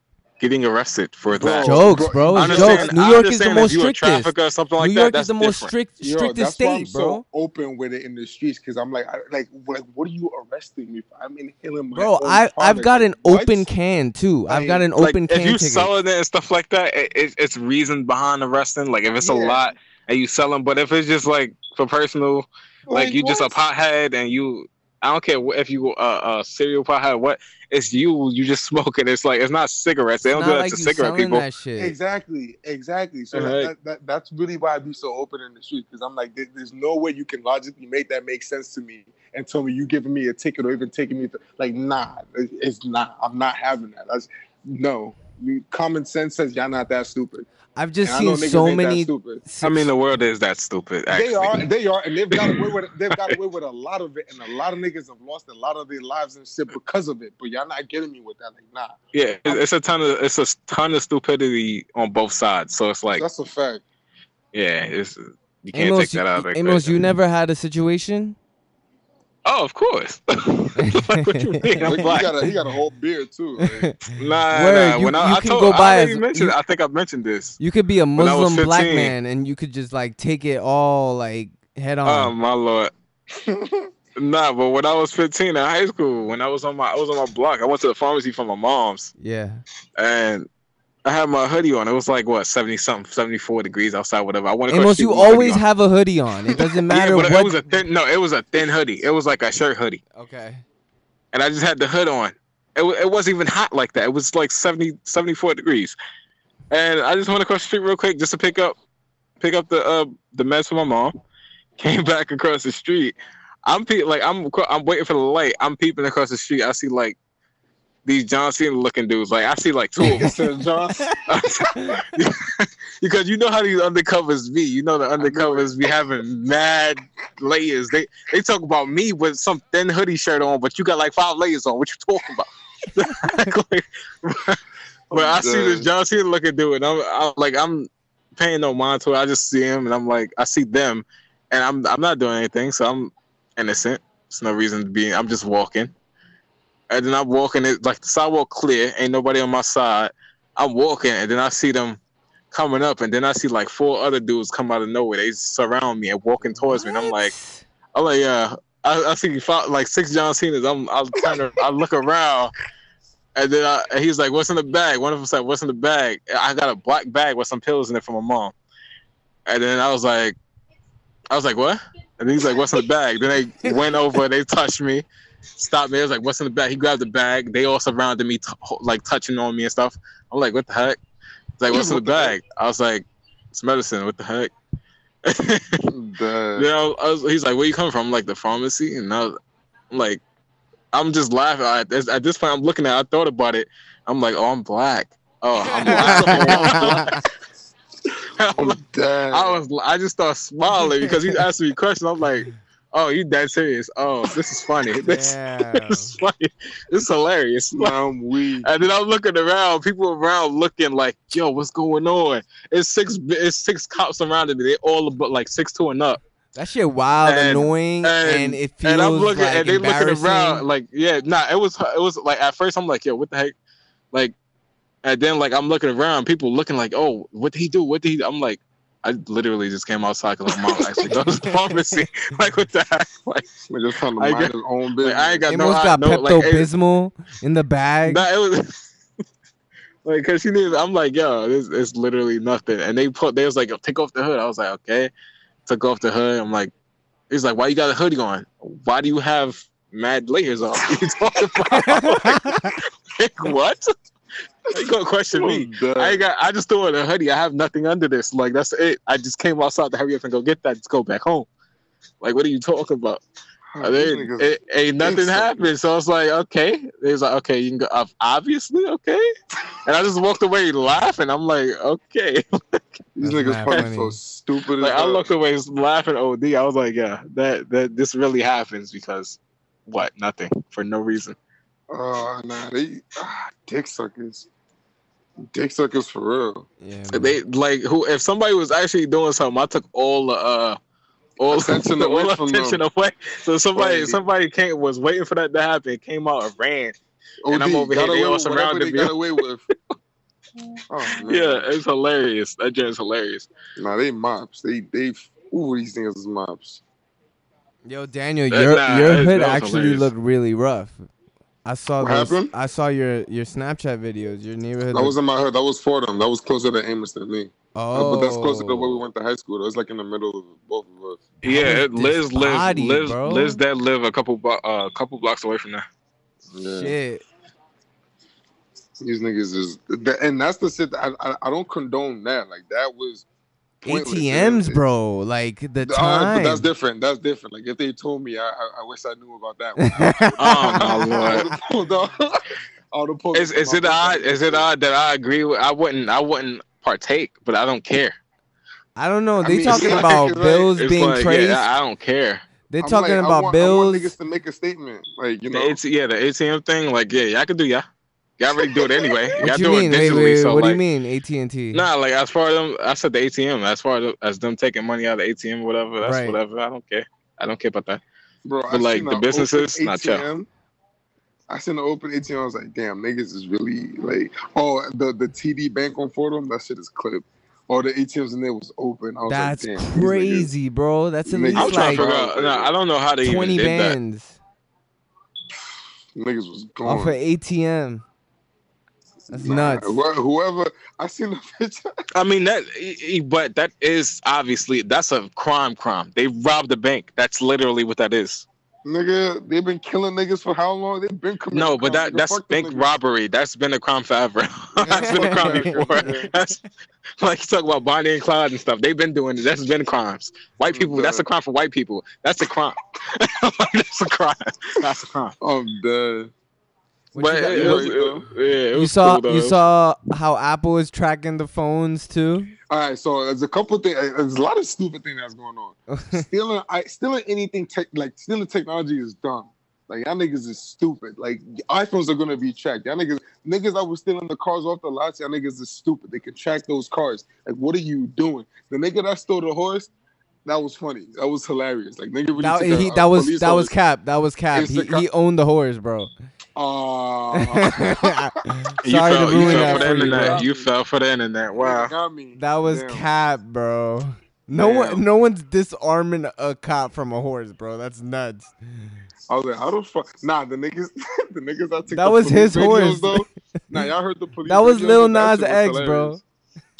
getting arrested for Bro, that. jokes, bro, bro. It's jokes. New York is the most if strictest. or something like New. York That's is the most different. strict Yo, strictest that's why I'm state, bro. so open with it in the streets because I'm like, I, like, like, what are you arresting me for? I'm inhaling my Bro, own I I've got an What? open can too. I've Like- got an Like open if can you ticket. selling it and stuff like that, it, it, it's reason behind arresting. Like if it's a lot and you selling, but if it's just like for personal, like, you just a what? pothead and you. I don't care wh- if you uh, a serial pothead. What it's you. You just [LAUGHS] smoking. It's like it's not cigarettes. They It's don't do that like to cigarette people. that shit. Exactly, exactly. So Uh-huh. that, that that's really why I be so open in the street because I'm like, there- there's no way you can logically make that make sense to me and tell me you giving me a ticket or even taking me to, like, nah, it- it's not. I'm not having that. That's no. You, common sense says y'all not that stupid. I've just And seen so many. stupid. I mean, the world is that stupid. Actually. They are, they are, and they've got away with they've got away with a lot of it, and a lot of niggas have lost a lot of their lives and shit because of it. But y'all not getting me with that, like nah. Yeah, it- it's a ton of it's a ton of stupidity on both sides. So it's like, That's a fact. yeah, it's you can't Amos, take that out. you, Like Amos, you never had a situation. Oh, of course. [LAUGHS] like, what you mean? [LAUGHS] I'm Like, he black. got a he got a whole beard too. Like, [LAUGHS] Nah, Word, nah. you- when I, you I can told, go by I as- mentioned. you- I think I mentioned this. You could be a When I was Muslim black man and you could just like take it all like head oh, on. Oh my lord. Nah, but when I was 15 in high school, when I was on my I was on my block, I went to the pharmacy for my mom's, yeah. and I had my hoodie on. It was like what 70 something, 74 degrees outside, whatever. I went across Amos, street you always have a hoodie on. It doesn't [LAUGHS] matter yeah, but what. it was a thin. No, it was a thin hoodie. It was like a shirt hoodie. okay. and I just had the hood on. It, it wasn't even hot like that. It was like 70, 74 degrees. And I just went across the street real quick just to pick up pick up the uh the meds for my mom. [LAUGHS] Came back across the street. I'm pe- like I'm I'm waiting for the light. I'm peeping across the street. I see like these John Cena looking dudes. Like I see like two of them. John. [LAUGHS] because you know how these undercovers be. You know the undercovers be having mad layers. They they talk about me with some thin hoodie shirt on, but you got like five layers on. What you talking about? [LAUGHS] Like, [LAUGHS] but I see this. John Cena looking dude, and I'm, I'm like I'm paying no mind to it. I just see him, and I'm like I see them, and I'm I'm not doing anything, so I'm innocent. There's no reason to be. I'm just walking, and then I'm walking. It like the sidewalk clear, ain't nobody on my side. I'm walking, and then I see them coming up, and then I see like four other dudes come out of nowhere. They surround me and walking towards me, and I'm like, I'm like, yeah. I, I see five, like six John Cena's. I'm, I'll kind of, I look around, and then I, and he's like, "What's in the bag?" One of them said, "What's in the bag?" I got a black bag with some pills in it for my mom. And then I was like, I was like, "What?" And he's like, "What's in the bag?" Then they went over, they touched me, stopped me. I was like, "What's in the bag?" He grabbed the bag. They all surrounded me, t- like touching on me and stuff. I'm like, "What the heck?" He's like, "What's in the What the heck? bag?" I was like, "It's medicine." What the heck? [LAUGHS] Dang. You know, I was, he's like, "Where you coming from?" I'm like, "The pharmacy," and I was, I'm like, I'm just laughing. I, at, this point, I'm looking at. I thought about it. I'm like, "Oh, I'm black." Oh, I'm black. I'm like- I was, I just started smiling because he asked me questions. I'm like, "Oh, you dead serious? Oh, this is funny. This, [LAUGHS] this is [LAUGHS] funny. This is hilarious." I'm weak. And then I'm looking around, people around looking like, "Yo, what's going on?" It's six, it's six cops surrounded me. They all about like six two and up. That shit wild, And- annoying, and, it feels and I'm looking, like and they looking around, like, yeah, nah, it was, it was like at first I'm like, yo, what the heck, like, and then like I'm looking around, people looking like, oh, what did he do? What did he? I'm like, I literally just came outside because my mom actually [LAUGHS] goes to the pharmacy. [LAUGHS] like, what the heck? Like, Nigga trying to I mind got- his own like. I ain't got no, Amos got no, Pepto like, it- Bismol in the bag. Nah, it was [LAUGHS] like cause she needed. I'm like, yo, this it's literally nothing. And they put, they was like, yo, take off the hood. I was like, okay. Took off the hood. I'm like, he's like, why you got a hoodie on? Why do you have mad layers on? You talking about? like, what? [LAUGHS] You gonna question me? Dang. I got. I just threw in a hoodie. I have nothing under this. Like that's it. I just came outside to hurry up and go get that. Just go back home. Like what are you talking about? Oh, And then it, ain't nothing happened. So I was like, okay. They was like, okay, you can go. ob- Obviously, okay. and I just walked away laughing. I'm like, okay. [LAUGHS] These niggas mad probably so stupid. like I looked away laughing. Od. I was like, yeah, that that this really happens because what? Nothing for no reason. Oh nah, they ah, dick suckers. Dick suckers for real. Yeah, man. They like who? If somebody was actually doing something, I took all the uh. All Attention [LAUGHS] all away from attention them. away. So somebody, Right. somebody came was waiting for that to happen. Came out and ran. OD, And I'm over here, they all surrounded they me. got away with. [LAUGHS] Oh. Yeah, it's hilarious. That joint's hilarious. Nah, they mops. They they ooh these things is mops. Yo, Daniel, That- your nah, your hood actually hilarious. looked really rough. I saw What those. happened? I saw your your Snapchat videos. Your neighborhood. That was in my hood. That was Fordham. That was closer to Amos than me. oh, But that's closer to where we went to high school. Though. It's like in the middle of both of us. Yeah, was Liz this body, Liz bro? Liz that live a couple blo- uh couple blocks away from there. Yeah. Shit. These niggas is, and that's the shit. That I, I I don't condone that. Like that was pointless. ATMs, It- bro. Like the Uh, time. but that's different. That's different. Like if they told me, I I, I wish I knew about that. One. [LAUGHS] Oh my [LAUGHS] I lord. would've pulled off- I would've pulled Is is it odd? Is it odd that I agree with? I wouldn't. I wouldn't partake, but I don't care. I don't know. I They mean, talking like- about it's like- bills being like, traced. yeah, I don't care. They're I'm talking like, I about want, I want bills. niggas to make a statement. Like you The know, AT, yeah, the ATM thing. Like, yeah, y'all can do yeah. Y'all already do it anyway. y'all what do mean? it Wait, digitally. wait, so what like, do you mean? AT and T. Nah, like as far as them, I said the ATM. As far as, as them taking money out of the ATM, or whatever. That's Right. whatever. I don't care. I don't care about that. bro. but, like, the businesses, not not chill. ATM. I seen the open ATM. I was like, damn, niggas is really like, oh, the the TD Bank on Fordham. That shit is clipped. All the ATMs in there was open. I was That's like, damn, these niggas- crazy, bro. That's at Niggas- least I'm trying like to figure out. Nah, I don't know how they even twenty did that. bands Niggas was gone. off gone. of ATM. That's nuts. wh- Whoever I seen the picture. [LAUGHS] I mean that, but that is obviously that's a crime. Crime. They robbed the bank. That's literally what that is. Nigga, they've been killing niggas for how long? They've been committing No, but that nigga. that's bank niggas. robbery. That's been a crime forever. [LAUGHS] that's been a crime [LAUGHS] before. That's like you talk about Bonnie and Clyde and stuff. They've been doing it. That's been crimes. White people. That's a crime for white people. That's a crime. that's a crime. That's a crime. I'm dead. What but you got- it, was, it- yeah, it You was saw cool, though. you saw how Apple is tracking the phones too. All right, so there's a couple things. Uh, there's a lot of stupid things that's going on. [LAUGHS] stealing, I stealing anything tech, like stealing technology is dumb. Like y'all niggas is stupid. Like iPhones are gonna be tracked. Y'all niggas, niggas that was stealing the cars off the lots, y'all niggas is stupid. They can track those cars. Like, what are you doing? The nigga that stole the horse, that was funny. That was hilarious. Like nigga really that, took he, a that uh, was police that was horse. cap. That was cap. He, the he owned the horse, bro. Uh, Aw. [LAUGHS] You Sorry fell, to you ruin fell that for the for you, internet. You fell for the internet. Wow. That was Damn. cap, bro. No one, no one's disarming a cop from a horse, bro. That's nuts. I was like, how the fuck? Nah, the niggas, [LAUGHS] the niggas that took That the was his radios, horse. Though. [LAUGHS] Nah, y'all heard the police. That was radios? Lil That Nas X, bro.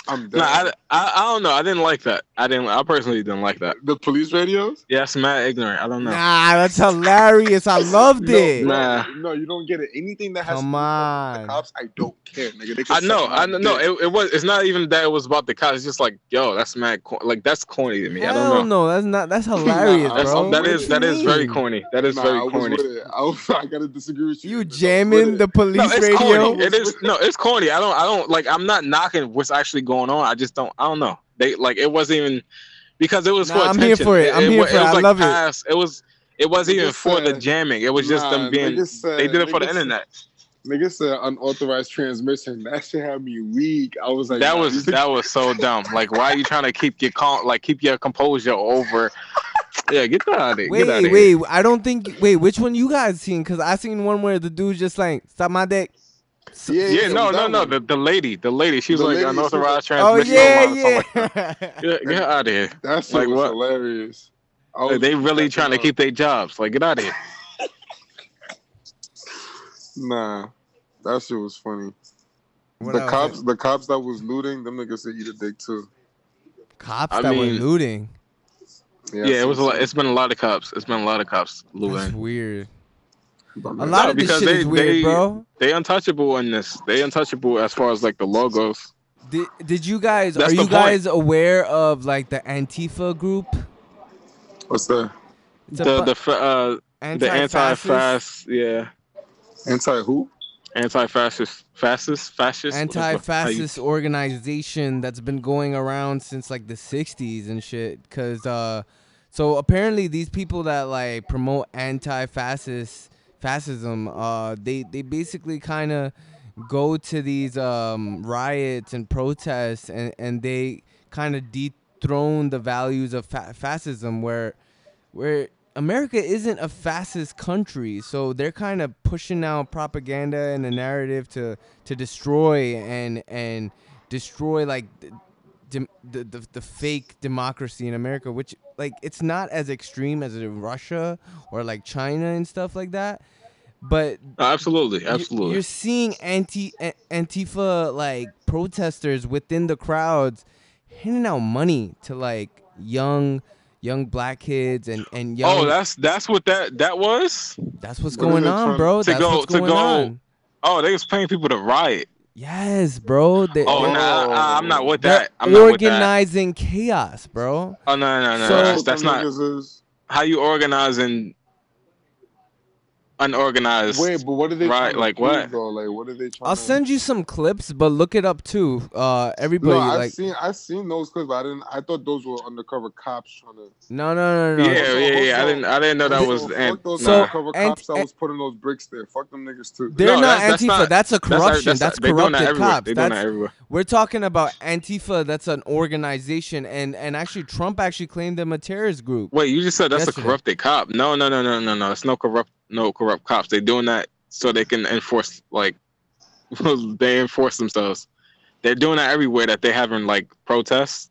Hilarious. I'm dead. No, I, I, I don't know. I didn't like that. I didn't. I personally didn't like that. the police radios. Yeah, that's mad ignorant. I don't know. Nah, that's hilarious. I loved No, it. bro, Nah. no, you don't get it. Anything that has Come to do with on. the cops, I don't care, nigga. I know, I know. No, it, it was. It's not even that it was about the cops. It's just like, yo, that's mad. Cor- like that's corny to me. I Hell don't know. no, that's not. That's hilarious, Nah, That's, bro. that What is you that is very corny. That is Nah, very I was corny. I, was, [LAUGHS] I gotta disagree with you. You I was with jamming the police No, it's radio? corny. It is no, it's corny. I don't. I don't like. I'm not knocking what's actually going on. I just don't. I don't know. They like it wasn't even because it was Nah, for I'm attention. here for it. I'm here wa- for it. was I like love it. past, it. was. It wasn't even Niggas for the jamming. It was just Nah, them being. niggas said- They did it for the niggas- internet. Nigga said unauthorized transmission. [LAUGHS] That shit had me weak. I was like, That nah, was that was so dumb. Like, why are you trying to keep your calm, like keep your composure over? Yeah, get that out of there. Wait, get out of wait. here. I don't think. Wait, which one you guys seen? Cause I seen one where the dude just like stop my dick. Yeah, Yeah, no, that no, no. The, the lady, the lady, she was The like lady, she was unauthorized Oh transmission. yeah, alarm or something yeah. like that. Get, get out of here. That's Like what? hilarious. I Like, they really trying to keep their jobs. Like, get out of here. [LAUGHS] Nah, that shit was funny. What the else? cops, the cops that was looting, them niggas said eat a dick too. cops I that were looting. Yeah, Yeah, it was. A lot, it's been a lot of cops. It's been a lot of cops That's looting. weird. Some- A lot No, of this because shit they- is weird, they- bro. They untouchable in this. They untouchable as far as like the logos. Did, did you guys? That's are you point. guys aware of like the Antifa group? What's that? It's a The the fa- uh the anti-fascist? anti-fast. Yeah. Anti who? Anti-fascist, fascist, fascist, anti-fascist organization that's been going around since like the 60s and shit cuz uh so apparently these people that like promote anti-fascist fascism uh they they basically kind of go to these um riots and protests and and they kind of dethrone the values of fa- fascism where where America isn't a fascist country, so they're kind of pushing out propaganda and a narrative to to destroy and and destroy like the, the, the the fake democracy in America, which like it's not as extreme as in Russia or like China and stuff like that, but oh, Absolutely, you- absolutely. You're seeing anti Antifa like protesters within the crowds handing out money to like young young black kids and and oh, young. oh, that's that's what that that was. that's what's What going on, bro. to That's go- what's to going go- on. Oh, they was paying people to riot. Yes, bro. They, Oh, they're, nah, I, I'm not with that. I'm not with that. organizing chaos, bro. Oh no, no, no. So- that's, that's not is- how you organizing unorganized. Wait, but what are they Right, trying to like prove, what? Though? Like, what are they trying? I'll to... send you some clips, but look it up too. Uh, everybody No, I've like seen I've seen those clips, but I didn't. I thought those were undercover cops trying to. no, no, no, no. yeah, So- yeah, yeah. I didn't, I didn't know that So was. fuck those So- undercover and- cops that was putting those bricks there. Fuck them niggas too. They're No, not that's- that's Antifa. not- That's, a corruption. That's, they doing corrupted everywhere. cops. They doing That's that everywhere. we're talking about Antifa. That's an organization, and and actually Trump actually claimed them a terrorist group. Wait, you just said that's Yesterday. a corrupted cop. No, no, no, no, no, no. It's no corrupt, no corrupt cops. They doing that so they can enforce, like, [LAUGHS] they enforce themselves. They're doing that everywhere that they having like protests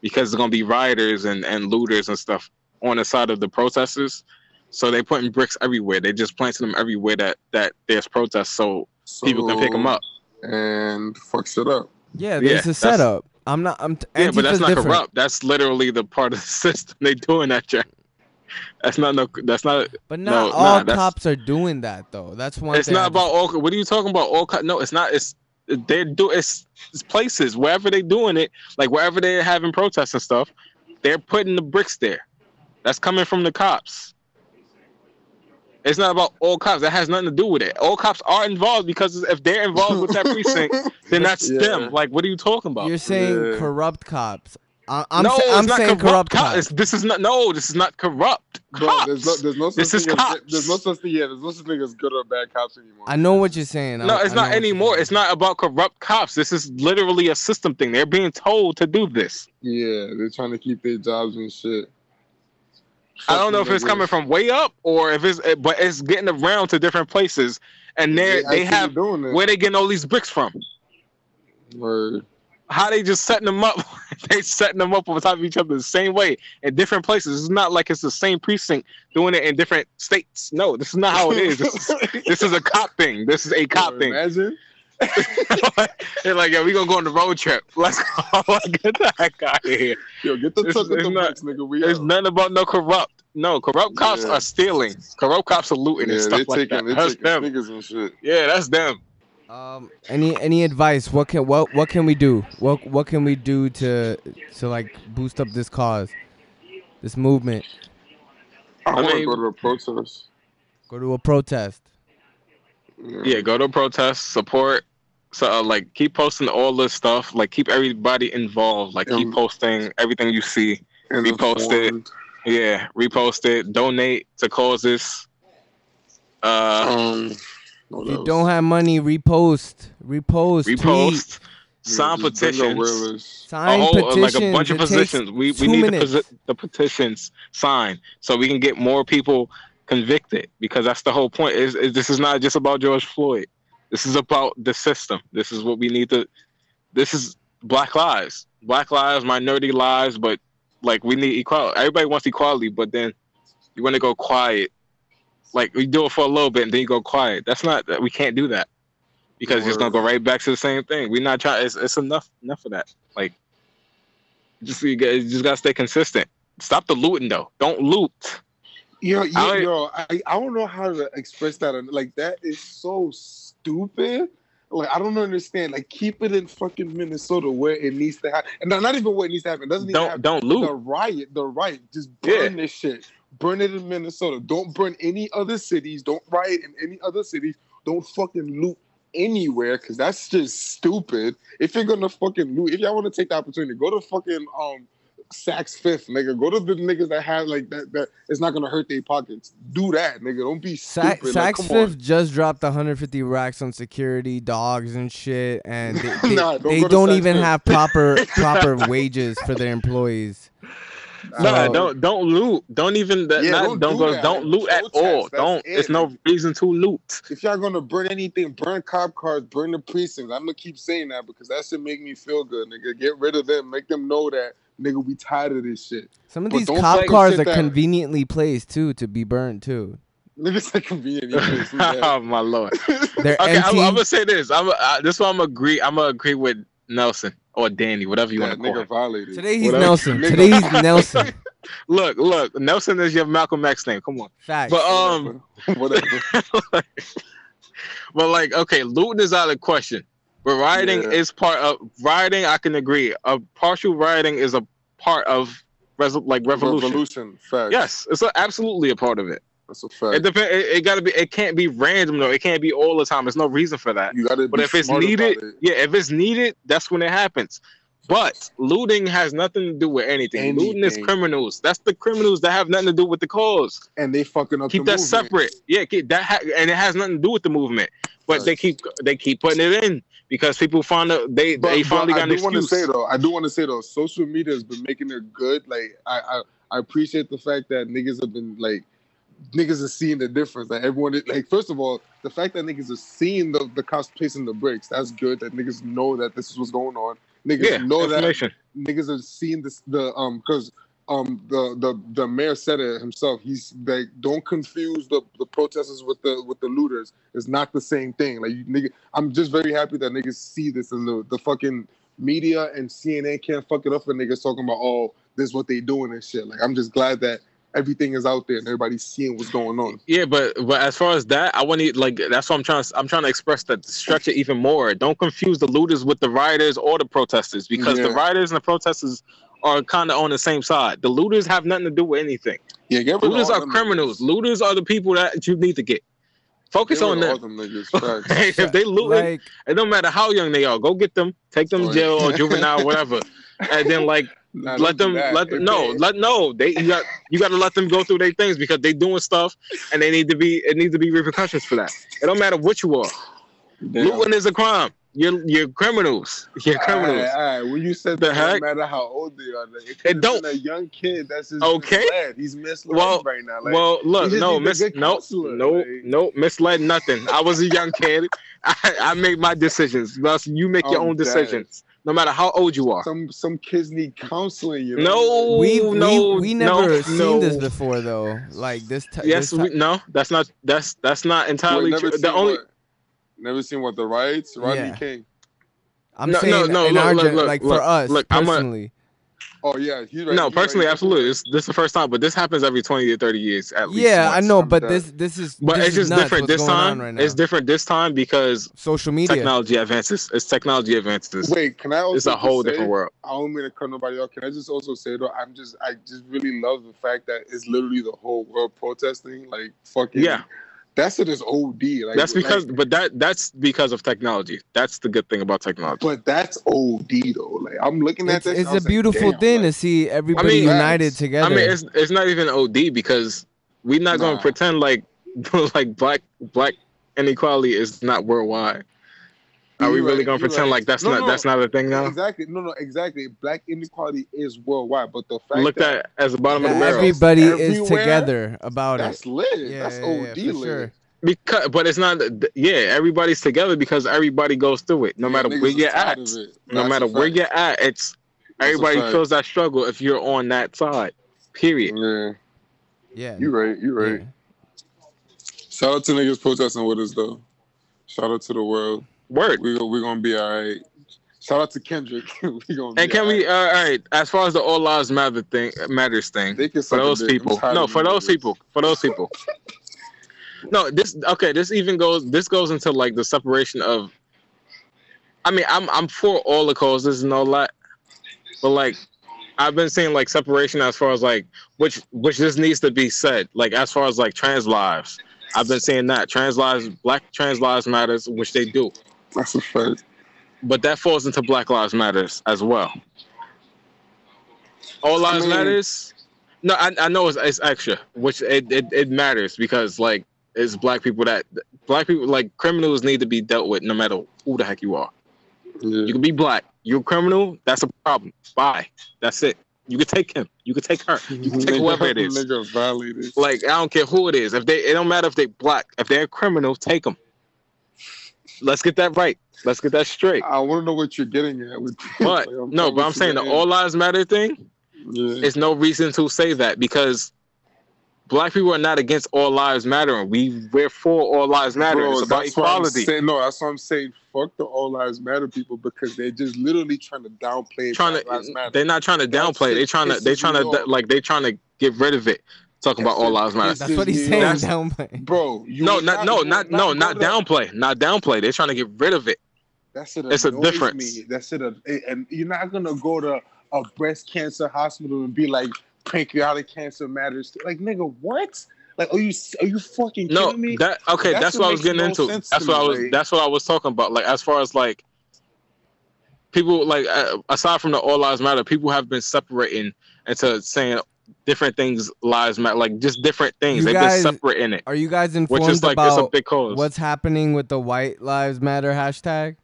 because there's gonna be rioters and and looters and stuff on the side of the protesters. So they putting bricks everywhere. They just planting them everywhere that that there's protests, so people can pick them up. and fuck shit up. Yeah, Yeah, there's a setup. I'm not. I'm. Yeah, but that's not different. corrupt. That's literally the part of the [LAUGHS] system they doing that. Jack. That's not no. That's not. But No, not nah, all that's- cops are doing that though. That's one. It's thing I not about just- all. What are you talking about? All. cops? No, it's not. It's they do. It's, it's places wherever they're doing it, like wherever they're having protests and stuff. They're putting the bricks there. That's coming from the cops. It's not about all cops. That has nothing to do with it. All cops are involved because if they're involved with that precinct, then [LAUGHS] that's Yeah. them. Like, what are you talking about? You're saying Yeah. corrupt cops. I, I'm. no, sa- it's I'm not saying corrupt cop- cops. it's- This is not. No, this is not corrupt. Bro, cops. there's no, there's no such This is thing as, cops. there's no such thing. Yeah, there's no such thing as good or bad cops anymore. I know what you're saying. No, I it's know not anymore. It's not about corrupt cops. This is literally a system thing. They're being told to do this. Yeah, they're trying to keep their jobs and shit. I don't know if Fucking it's coming from way up or if it's, but it's getting around to different places, and they're, they actually have doing it. where they getting all these bricks from. Word. How they just setting them up? [LAUGHS] they setting them up on top of each other the same way in different places. It's not like it's the same precinct doing it in different states. No, this is not how it is. This is, [LAUGHS] this is a cop thing. This is a cop thing. Imagine. [LAUGHS] They're like, yeah, we gonna go on the road trip. Let's go. Get the heck out of here. Yo, get the truck with the not- bricks, nigga. We There's out. nothing about no corrupt. No, corrupt cops Yeah. are stealing. Corrupt cops are looting Yeah, and stuff like taking, that. That's them. and shit. Yeah, that's them. Um, any any advice? What can what what can we do? What what can we do to to like boost up this cause, this movement? I, want to mean- go to a protest. Go to a protest. Yeah, go to protests, support. So uh, like, keep posting all this stuff. Like, keep everybody involved. Like, keep posting everything you see. And repost it. Yeah, repost it. Donate to causes. Uh, Um, what If you else? don't have money, repost, repost, repost. Yeah, Sign just bingo petitions. sign a whole, petitions. like a bunch of It takes positions. We we need the, the petitions signed so we can get more people convicted because that's the whole point. Is, is this is not just about George Floyd. This is about the system. This is what we need to. This is Black lives, Black lives, minority lives, but like we need equality. Everybody wants equality, but then you want to go quiet. Like we do it for a little bit and then you go quiet. That's not. We can't do that because it's gonna go right back to the same thing. We're not trying. It's, it's enough. Enough of that. Like just you, guys, you just gotta stay consistent. Stop the looting though. Don't loot. Yo, yo, I- yo, I, I don't know how to express that. Like that is so stupid. Like I don't understand. Like keep it in fucking Minnesota where it needs to happen, and not even where it needs to happen. It doesn't even Don't have don't loot. the riot. The riot. Just burn Yeah. this shit. Burn it in Minnesota. Don't burn any other cities. Don't riot in any other cities. Don't fucking loot anywhere because that's just stupid. If you're gonna fucking loot, if y'all want to take the opportunity, go to fucking um Saks Fifth, nigga. Go to the niggas that have like that that it's not gonna hurt their pockets. Do that, nigga. Don't be Sa- stupid. like, Saks come Fifth on. just dropped 150 racks on security, dogs and shit, and [LAUGHS] they, they, Nah, don't they don't even have proper [LAUGHS] proper wages for their employees. Nah, So- don't don't loot. Don't even that. Yeah, not, don't don't do go. that. Don't loot at Protest, all. Don't. it. There's no reason to loot. If y'all gonna burn anything, burn cop cars, burn the precincts. I'm gonna keep saying that because that should make me feel good, nigga. Get rid of them. Make them know that nigga we tired of this shit. Some of But these cop cars are there. conveniently placed too to be burned too. Niggas like convenient. [LAUGHS] English, oh my lord. They're Okay, I'm. I'm gonna say this. I'm uh, this one. I'm agree. I'm gonna agree with Nelson or Danny, whatever you that want to call nigga him. violated. Today he's Whatever. Nelson. Today he's Nelson. [LAUGHS] Look, look. Nelson is your Malcolm X name. Come on. Facts. But um, whatever. [LAUGHS] but like, okay, looting is out of question. But rioting Yeah. is part of rioting. I can agree. A partial rioting is a part of res- like revolution. Revolution. Fact. Yes, it's a, absolutely a part of it. That's a It fact. depend. It, it gotta be. It can't be random though. It can't be all the time. There's no reason for that. You gotta But if it's needed, it. yeah, if it's needed, that's when it happens. But looting has nothing to do with anything. Looting is criminals. That's the criminals that have nothing to do with the cause. and they fucking up Keep the that movement. separate. Yeah, keep that ha- and it has nothing to do with the movement. But they keep they keep putting it in because people find out they But, they finally got an I do want to say though, I do want to say though, social media has been making it good. Like I, I, I appreciate the fact that niggas have been like, niggas are seeing the difference. Like everyone, is- like first of all, the fact that niggas are seeing the the cops placing the bricks, that's good. That niggas know that this is what's going on. Niggas yeah, know that niggas are seeing this the um because um the the the mayor said it himself. He's like, don't confuse the the protesters with the with the looters. It's not the same thing. Like you nigga, I'm just very happy that niggas see this and the the fucking media and CNN can't fuck it up for niggas talking about oh this is what they doing and shit. Like I'm just glad that everything is out there and everybody's seeing what's going on. Yeah, but but as far as that, I want to like that's what I'm trying. To, I'm trying to express that structure even more. Don't confuse the looters with the rioters or the protesters because the rioters and the protesters are kind of on the same side. The looters have nothing to do with anything. Yeah, get rid of Looters all are them criminals. niggas. Looters are the people that you need to get. Focus Get on them. them niggas. [LAUGHS] If they loot, like it don't matter how young they are. Go get them, take them to jail or [LAUGHS] juvenile, whatever, and then like Let them that. let them no let no they you got you got to let them go through their things because they doing stuff and they need to be it needs to be repercussions for that. It don't matter what you are. Damn. Looting is a crime. You're you're criminals. You're criminals. All right, all right. When you said The that, heck? no matter how old they are, like, it, It don't- a young kid that's just Okay. misled. He's misled Well- right now. Like, well, look, no, miss, no, counselor, no, like- no, misled nothing. I was a young kid. [LAUGHS] I, I make my decisions. You make your I'm own dead. decisions, no matter how old you are. some some kids need counseling. You know? No, we no, we, we no, never seen no. this before though. Like this. T- Yes, this we, no, that's not that's that's not entirely never true. The only what, never seen what the riots. Rodney Yeah. King. I'm No, saying no, no, in look, our look, gen- look, like look, for us look, I'm a- personally. Oh yeah, he's right. no, he's personally, right. absolutely. This this is the first time, but this happens every twenty to thirty years at least. Yeah, I once. know, I'm but this this is But this it's just different this time. right it's different this time because Social media. technology advances. It's technology advances. Wait, can I also? it's a whole say- different world. I don't mean to cut nobody off. Can I just also say though, I'm just I just really love the fact that it's literally the whole world protesting. Like fucking Yeah. That's it is OD. Like That's because, like, but that that's because of technology. That's the good thing about technology. but that's OD though. Like I'm looking at It's, this. it's I a was like, beautiful damn, thing to see everybody mean, united together. I mean, it's it's not even OD because we're not going to pretend like [LAUGHS] like black black inequality is not worldwide. Are we really right, going to pretend right. like that's No, not no. that's not a thing now? Exactly. No, no, exactly. Black inequality is worldwide, but the fact Looked that at as the bottom of the barrel. everybody is together about it. that's it. lit. Yeah, that's yeah, yeah, OD lit. sure. Because, but it's not. Yeah, everybody's together because everybody goes through it. No Yeah, matter niggas where is you're at, it. no That's matter where you're at, it's That's everybody feels that struggle if you're on that side. Period. Yeah, Yeah. you right. You right. yeah. Shout out to niggas protesting with us though. Shout out to the world. Word. We we gonna be all right. Shout out to Kendrick. [LAUGHS] we And can we? Uh, all right. As far as the all lives matter thing, matters thing, for those people. No, for those people. For those people. No, this okay. This even goes. This goes into like the separation of. I mean, I'm I'm for all the causes and all that, but like, I've been seeing like separation as far as like which which just needs to be said. Like as far as like trans lives, I've been saying that trans lives, black trans lives matters, which they do, That's a fact. but that falls into Black Lives Matters as well. All lives mean- matters. No, I, I know it's, it's extra, which it, it, it matters because like it's black people that black people like criminals need to be dealt with no matter who the heck you are. You can be black. You're a criminal. That's a problem. Bye. That's it. You can take him. You can take her. You can take whoever it is. Like I don't care who it is. If they, it don't matter if they black. If they're a criminal, take them. Let's get that right. Let's get that straight. I want to know what you're getting at with. [LAUGHS] But Like, no, but I'm saying the all lives matter thing. Yeah. There's no reason to say that because black people are not against all lives mattering. We we're for all lives matter. Bro, it's about that's what I'm equality. saying. No, that's what I'm saying. Fuck the all lives matter people because they're just literally trying to downplay Trying to, they're not trying to downplay. shit They trying to, they pisses trying to, like They're trying to get rid of it. Talking about all lives matter. That's what he's saying. off. Downplay. Bro, you No, not no, not no, go not downplay, not downplay. They're trying to get rid of it. That's shit It's a difference. Me. That shit, and you're not gonna go to a breast cancer hospital and be like pancreatic cancer matters. Like, nigga, what? Like, are you are you fucking No, kidding me? that okay. That that's shit what I was getting no into. That's to what I was. like- That's what I was talking about. Like as far as like people, like uh, aside from the all lives matter, people have been separating into saying different things lives matter, like just different things. You They've guys- been separating it, Are you guys informed which informed is like it's a about big cause. what's happening with the White Lives Matter hashtag?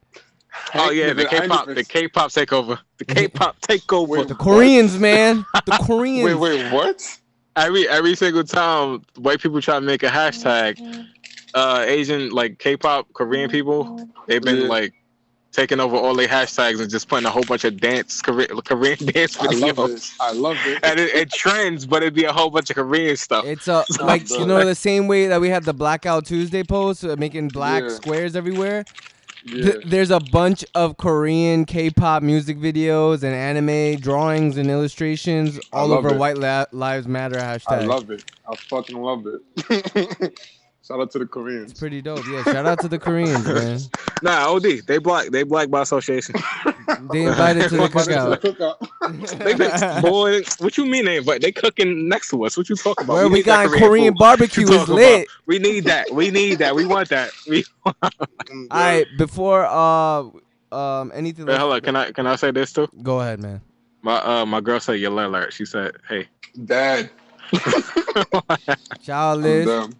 oh yeah, the Nigga, I ain't K-pop, the K-pop takeover, the [LAUGHS] K-pop takeover. Wait, The Koreans, man. The [LAUGHS] Koreans. Wait, wait, what? every every single time white people try to make a hashtag, uh, Asian like K-pop Korean people, they've been Yeah. like taking over all their hashtags and just putting a whole bunch of dance Korean, Korean [LAUGHS] dance I love videos. it. I love it. And it, it trends, but it'd be a whole bunch of Korean stuff. It's a [LAUGHS] like you know the same way that we had the Blackout Tuesday post uh, making black Yeah. squares everywhere. Yeah. Th- there's a bunch of Korean K-pop music videos and anime drawings and illustrations all over it. White La- Lives Matter hashtag. I love it. I fucking love it. [LAUGHS] Shout out to the Koreans. Pretty dope. Yeah, shout out to the Koreans, [LAUGHS] man. Nah, OD, they black, they black by association. [LAUGHS] They invited to the But it's cookout. the cookout. [LAUGHS] They been, boy, what you mean they invite? They cooking next to us. What you talking about? Where we need that got Korean food. barbecue is lit. about? We need that. We need that. We want that. We. All right, before uh um anything. Wait, hold on. Can I can I say this too? Go ahead, man. My uh my girl said your alert. She said, "Hey." Dad. Ciao, I'm dumb.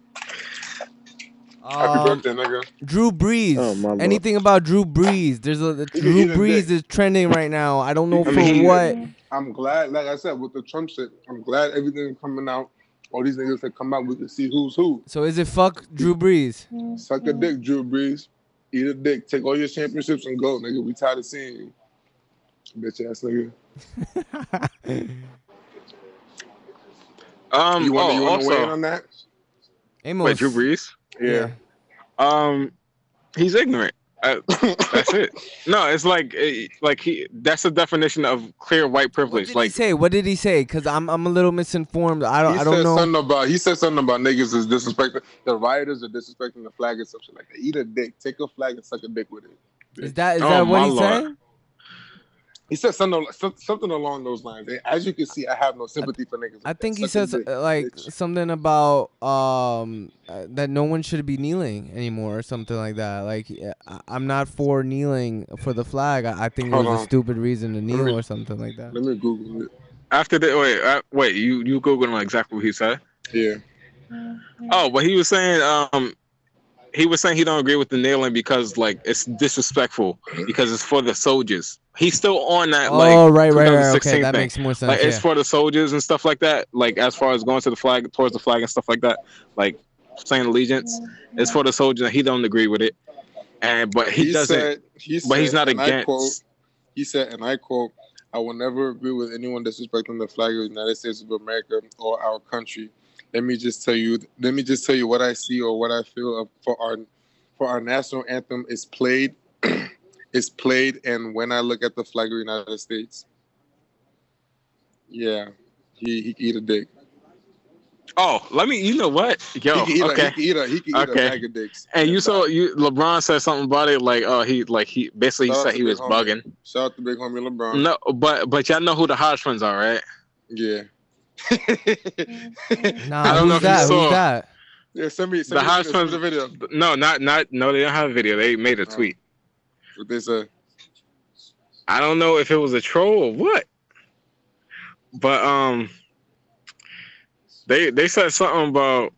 Happy Um, birthday, nigga. Drew Brees. Oh, my lord. Anything about Drew Brees? There's a the He- Drew he's a Brees dick. is trending right now. I don't know I for mean, he- what. I'm glad, like I said, with the Trump shit, I'm glad everything coming out. All these niggas that come out, we can see who's who. So is it fuck Drew Brees? Suck a dick, Drew Brees. Eat a dick. Take all your championships and go, nigga. We tired of seeing you. Bitch ass nigga. [LAUGHS] Um. You want oh, you want to weigh in also, on that? Amos. wait, Drew Brees. Yeah. Um, he's ignorant. Uh, that's it. [LAUGHS] No, it's like like he. That's the definition of clear white What privilege. did he Like say? What did he say? Cause I'm I'm a little misinformed. I don't I don't said know. something about he said something about niggas is disrespecting the rioters are disrespecting the flag and some shit like that. Eat a dick, take a flag and suck a dick with it. Is that is Oh, that what my he's lord. saying? He said something something along those lines. As you can see, I have no sympathy for niggas. I think that. he Suck says dick, uh, like bitch. something about um uh, that no one should be kneeling anymore or something like that. Like I- I'm not for kneeling for the flag. I, I think it Hold was a stupid reason to kneel me- or something like that. Let me Google it. after the wait, uh, wait, you you googling exactly what he said? Yeah. Oh, but he was saying um. He was saying he don't agree with the kneeling because like it's disrespectful mm-hmm. because it's for the soldiers. He's still on that oh, like oh right, right, right. 2016 Okay, that makes more sense. like yeah. it's for the soldiers and stuff like that. Like as far as going to the flag towards the flag and stuff like that, like saying allegiance, it's for the soldiers. And he don't agree with it, and but he, doesn't. Said, he but he's not and I against. quote, he said, and I quote, I will never agree with anyone disrespecting the flag of the United States of America or our country. Let me just tell you, let me just tell you what I see or what I feel for our for our national anthem is played, [CLEARS THROAT] is played, and when I look at the flag of the United States, yeah, he he eat a dick. Oh, let me. You know what? Yo, he can eat okay. a, he can eat a he can eat Okay. a bag of dicks. And you saw you LeBron said something about it, like oh he like he basically he Shout out said he was Homie. bugging. Shout out to big homie LeBron. No, but but y'all know who the Hodge twins are, right? Yeah. [LAUGHS] nah, I don't know who's if you that? saw- Who's that? Yeah, send me. Send The me Hodge send twins. the video. No, not not. No, they don't have a video. They made a Oh. tweet. What they say? I don't know if it was a troll or what, but um, they they said something about.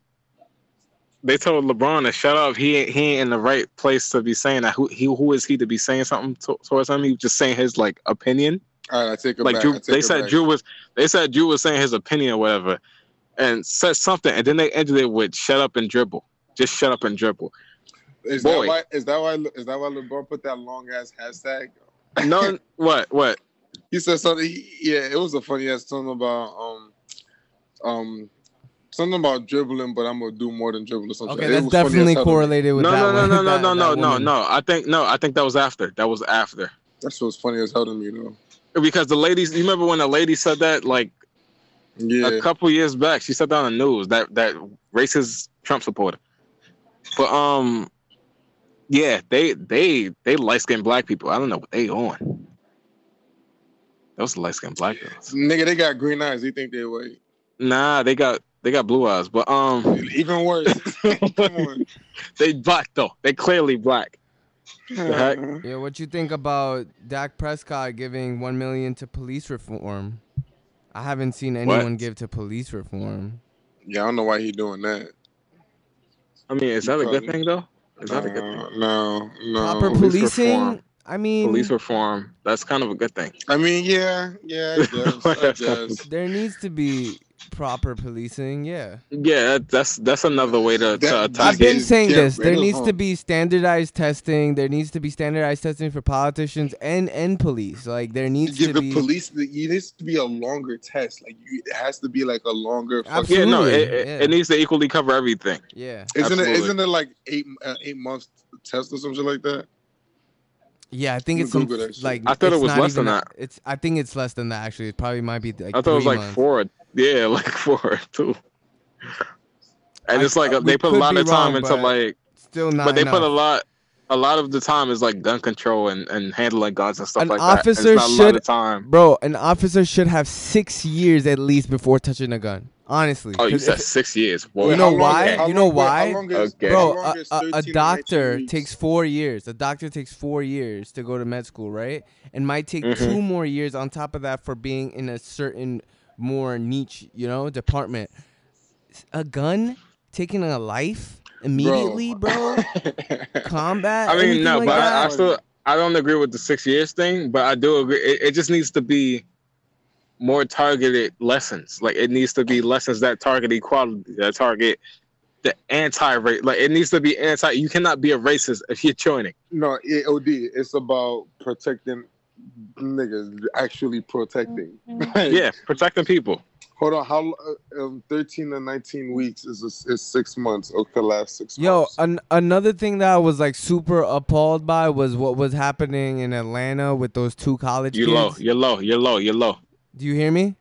They told LeBron to shut up. He ain't, he ain't in the right place to be saying that. Who he who is he to be saying something to, towards him? He was just saying his like opinion. All right, I take it like back. Drew, I take they it said back. Drew was they said Drew was saying his opinion or whatever, and said something, and then they ended it with "shut up and dribble." Just shut up and dribble. Is Boy. that why? Is that why? Is that why LeBron put that long ass hashtag? No, [LAUGHS] what what? He said something. He, yeah, it was a funny ass something about um um something about dribbling, but I'm gonna do more than dribble or something. Okay, It that's was definitely hell to me. correlated with No, that no, no, one- no, no, [LAUGHS] that- no, no, that no, no. I think no, I think that was after. That was after. That's shit was funny as hell to me, though. Because the ladies, you remember when the lady said that like Yeah, a couple years back? She said that on the news that that racist Trump supporter. But um, yeah, they they they light skinned black people. I don't know what they on. Those light skinned black girls. nigga, they got green eyes. You think they white? Nah, they got they got blue eyes. But um, Even worse. [LAUGHS] Come on. they black though. They clearly black. Heck? Yeah, what you think about Dak Prescott giving one million to police reform? I haven't seen anyone What? give to police reform. Yeah, I don't know why he doing that. I mean, is that a good thing though? Is that a good thing? Uh, no, no. Proper police policing. reform. I mean, Police reform. That's kind of a good thing. I mean, yeah, yeah, I [LAUGHS] guess. I guess. there needs to be proper policing. Yeah, Yeah, that's that's another way to, to That- attack I've been it. Saying get this. There of needs to be standardized testing. There needs to be standardized testing for politicians and and police. Like there needs Give to the be. police. The, it needs to be a longer test. Like you, it has to be like a longer. Absolutely. Yeah, no, it, it, yeah. it needs to equally cover everything. Yeah, Isn't Absolutely. it? Isn't it like eight uh, eight months test or something like that? Yeah. I think it's some Google that shit. like. I thought it was less even than a- It's. I think it's less than that. Actually, it probably might be like. I thought it was like months. four. Yeah, [LAUGHS] like four too. And I- it's like uh, they put a lot of time wrong, into like, Still not. but they put a lot. A lot of the time is like gun control and, and handling guns and stuff An like that. officer it's a lot should- of time. Bro, an officer should have six years at least before touching a gun. Honestly. Oh, you said if- six years. You know How long- why? how You know long- why? long is- Okay. Bro, a, a, a doctor takes four years. A doctor takes four years to go to med school, right? And might take Mhm. two more years on top of that for being in a certain more niche, you know, department. A gun taking a life immediately, bro. [LAUGHS] Combat. I mean, no, like but I, I still I don't agree with the six years thing, but I do agree. It, it just needs to be more targeted lessons. Like it needs to be lessons that target equality, that target the anti-race. Like it needs to be anti. You cannot be a racist if you're joining. No, it, OD. It's about protecting niggas. Actually protecting. [LAUGHS] Like, Yeah, protecting people. Hold on. How uh, um, thirteen to nineteen weeks is is six months? Okay, last six Yo, months. an- another thing that I was like super appalled by was what was happening in Atlanta with those two college You kids. low. You're low. You're low. You're low. Do you hear me?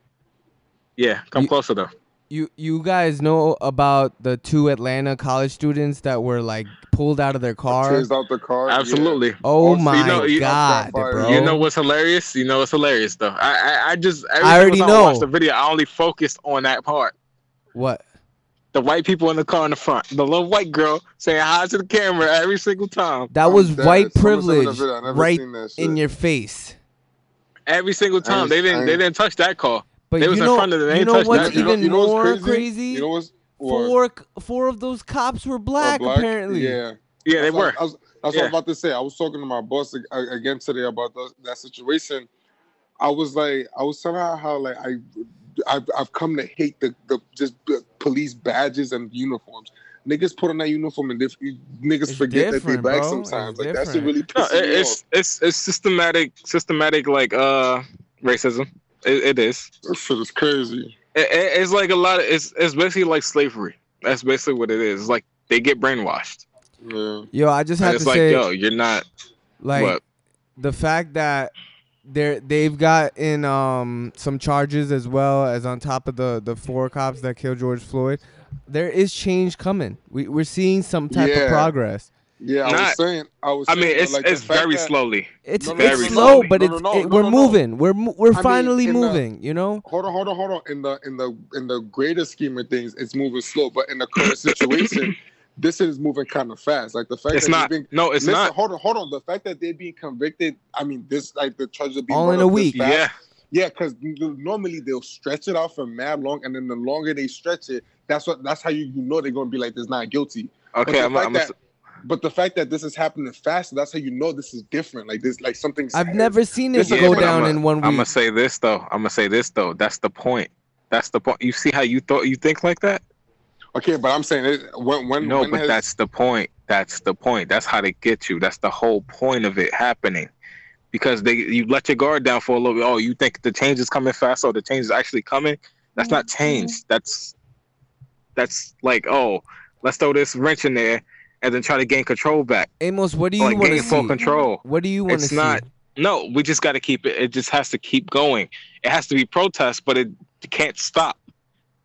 Yeah, come You- closer though. You you guys know about the two Atlanta college students that were like pulled out of their car? Chased out the car. yeah. Absolutely. Oh You my know- you- god, bro! You know what's hilarious? You know what's hilarious though. I I, I just I already know. time I watch know. the video. I only focused on that part. what? the white people in the car in the front, the little white girl saying hi to the camera every single time, That was white Someone sent me the privilege video. I never right in your face. Every single time. ain't- They didn't. They didn't touch that car. But They you was in know, front of them. They you ain't know touched what's that. You know- even you know what's more crazy? crazy? You know what's what? four four of those cops were black, Oh, apparently. Yeah. Yeah, they That's what- were. I was, that's what I was about to say. I was talking to my boss uh, again today about those, that situation. I was like, I was telling her how like I, I've, I've come to hate the, the just the police badges and uniforms. Niggas put on that uniform and if niggas It's forget that they different, black bro. sometimes. It's Like that shit really No, it, it's it's it's systematic, systematic like uh racism. It, it is. off. That shit is crazy. It, it- it's like a lot of. It's it's basically like slavery. That's basically what it is. It's like they get brainwashed. Yeah. Yo, I just And have it's to like, say, yo, you're not. like, what? the fact that they're they've got in um some charges as well as on top of the the four cops that killed George Floyd. There is change coming. We we're seeing some type Yeah. of progress. Yeah, I Not- was saying. I was. I mean, it's like, it's very that- slowly. It's No, no, it's very slow, slowly. but it's no, no, it, we're no, no. moving. We're we're mean, finally in the- moving. you know. Hold on, hold on, hold on. In the in the in the greater scheme of things, it's moving slow. But in the current [COUGHS] situation, this is moving kind of fast. Like the fact It's that not. they're being, No, it's listen, not. Hold on, hold on. The fact that they're being convicted. I mean, this like the charges are being All in a week. fast. Yeah, Yeah, because normally they'll stretch it out for mad long, and then the longer they stretch it, that's what that's how you, you know they're gonna be like this not guilty. Okay. the I'm, fact I'm, that, but the fact that this is happening fast, that's how you know this is different. Like this, like something's. I've never seen it This is go down I'ma- in one I'm gonna say this though. I'm gonna say this though. That's the point. That's the point. You see how you thought you think like that? Okay, but I'm saying it when when No, when but has- that's the point. That's the point. That's how they get you. That's the whole point of it happening. Because they you let your guard down for a little bit. Oh, you think the change is coming fast or the change is actually coming? That's not change. That's that's like, oh, let's throw this wrench in there and then try to gain control back. Amos, what do you Like want to gain full control. What do you want to It's see? not no, we just gotta keep it. It just has to keep going. It has to be protest, but it can't stop.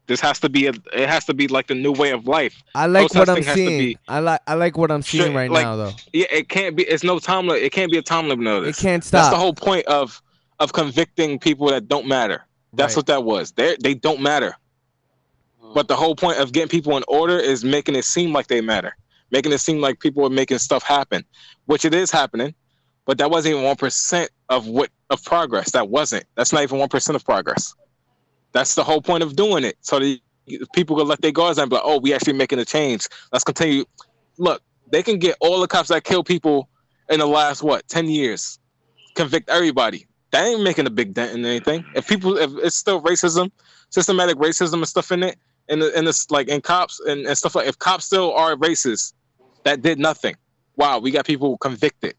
This has to be a it has to be like the new way of life. I like what I'm seeing. be- I like I like what I'm seeing right like, now, though. Yeah, it can't be. It's no time. It can't be a time limit of It can't stop. That's the whole point of of convicting people that don't matter. That's Right. what that was. They they don't matter. But the whole point of getting people in order is making it seem like they matter, making it seem like people are making stuff happen, which it is happening. But that wasn't even one percent of what of progress. That wasn't. That's not even one percent of progress. That's the whole point of doing it, so that people can let their guards down. And be like, oh, we actually making a change. Let's continue. Look, they can get all the cops that kill people in the last what ten years, convict everybody. That ain't making a big dent in anything. If people, if it's still racism, systematic racism and stuff in it, and and this like in cops and, and stuff like, if cops still are racist, that did nothing. Wow, we got people convicted.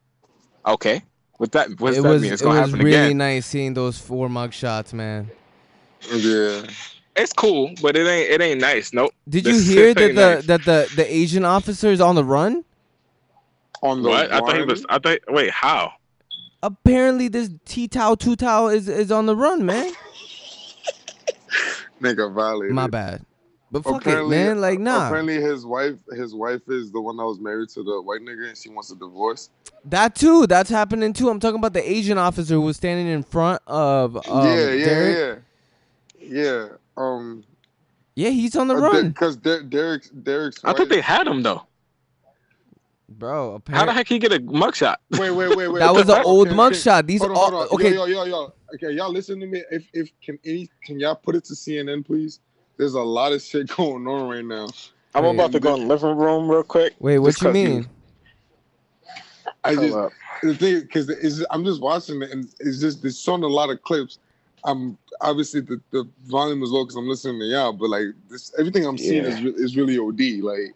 Okay, what that what does it that was mean? It's it gonna was happen really again. nice seeing those four mug shots, man. Yeah. It's cool, but it ain't it ain't nice. Nope. Did This you [LAUGHS] hear that the nice. that the the Asian officer is on the run? On the What? I thought he was. I thought. Wait, how? Apparently, this T Tao Tou Thao is is on the run, man. [LAUGHS] nigga violated. My bad. But fuck Apparently, it, man. Like nah, Apparently, his wife, his wife is the one that was married to the white nigga, and she wants a divorce. that too. That's happening too. I'm talking about the Asian officer who was standing in front of um, yeah, yeah, Derek. yeah, yeah. Um, Yeah, he's on the run, because Derek's Derek's. I thought they had him though. bro. How the heck he get a mugshot? Wait, wait, wait, wait. [LAUGHS] that was an old can- mugshot. These Hold on, all okay. Yo, yo, yo, yo. Okay, y'all listen to me. If if can any can y'all put it to CNN, please? There's a lot of shit [LAUGHS] going on right now. I'm Wait. about to go in the living room real quick. Wait, what just you 'cause mean? I just the thing because I'm just watching it and it's just it's showing a lot of clips. I'm obviously the, the volume is low because I'm listening to y'all, but like this everything I'm seeing Yeah. is re- is really OD. Like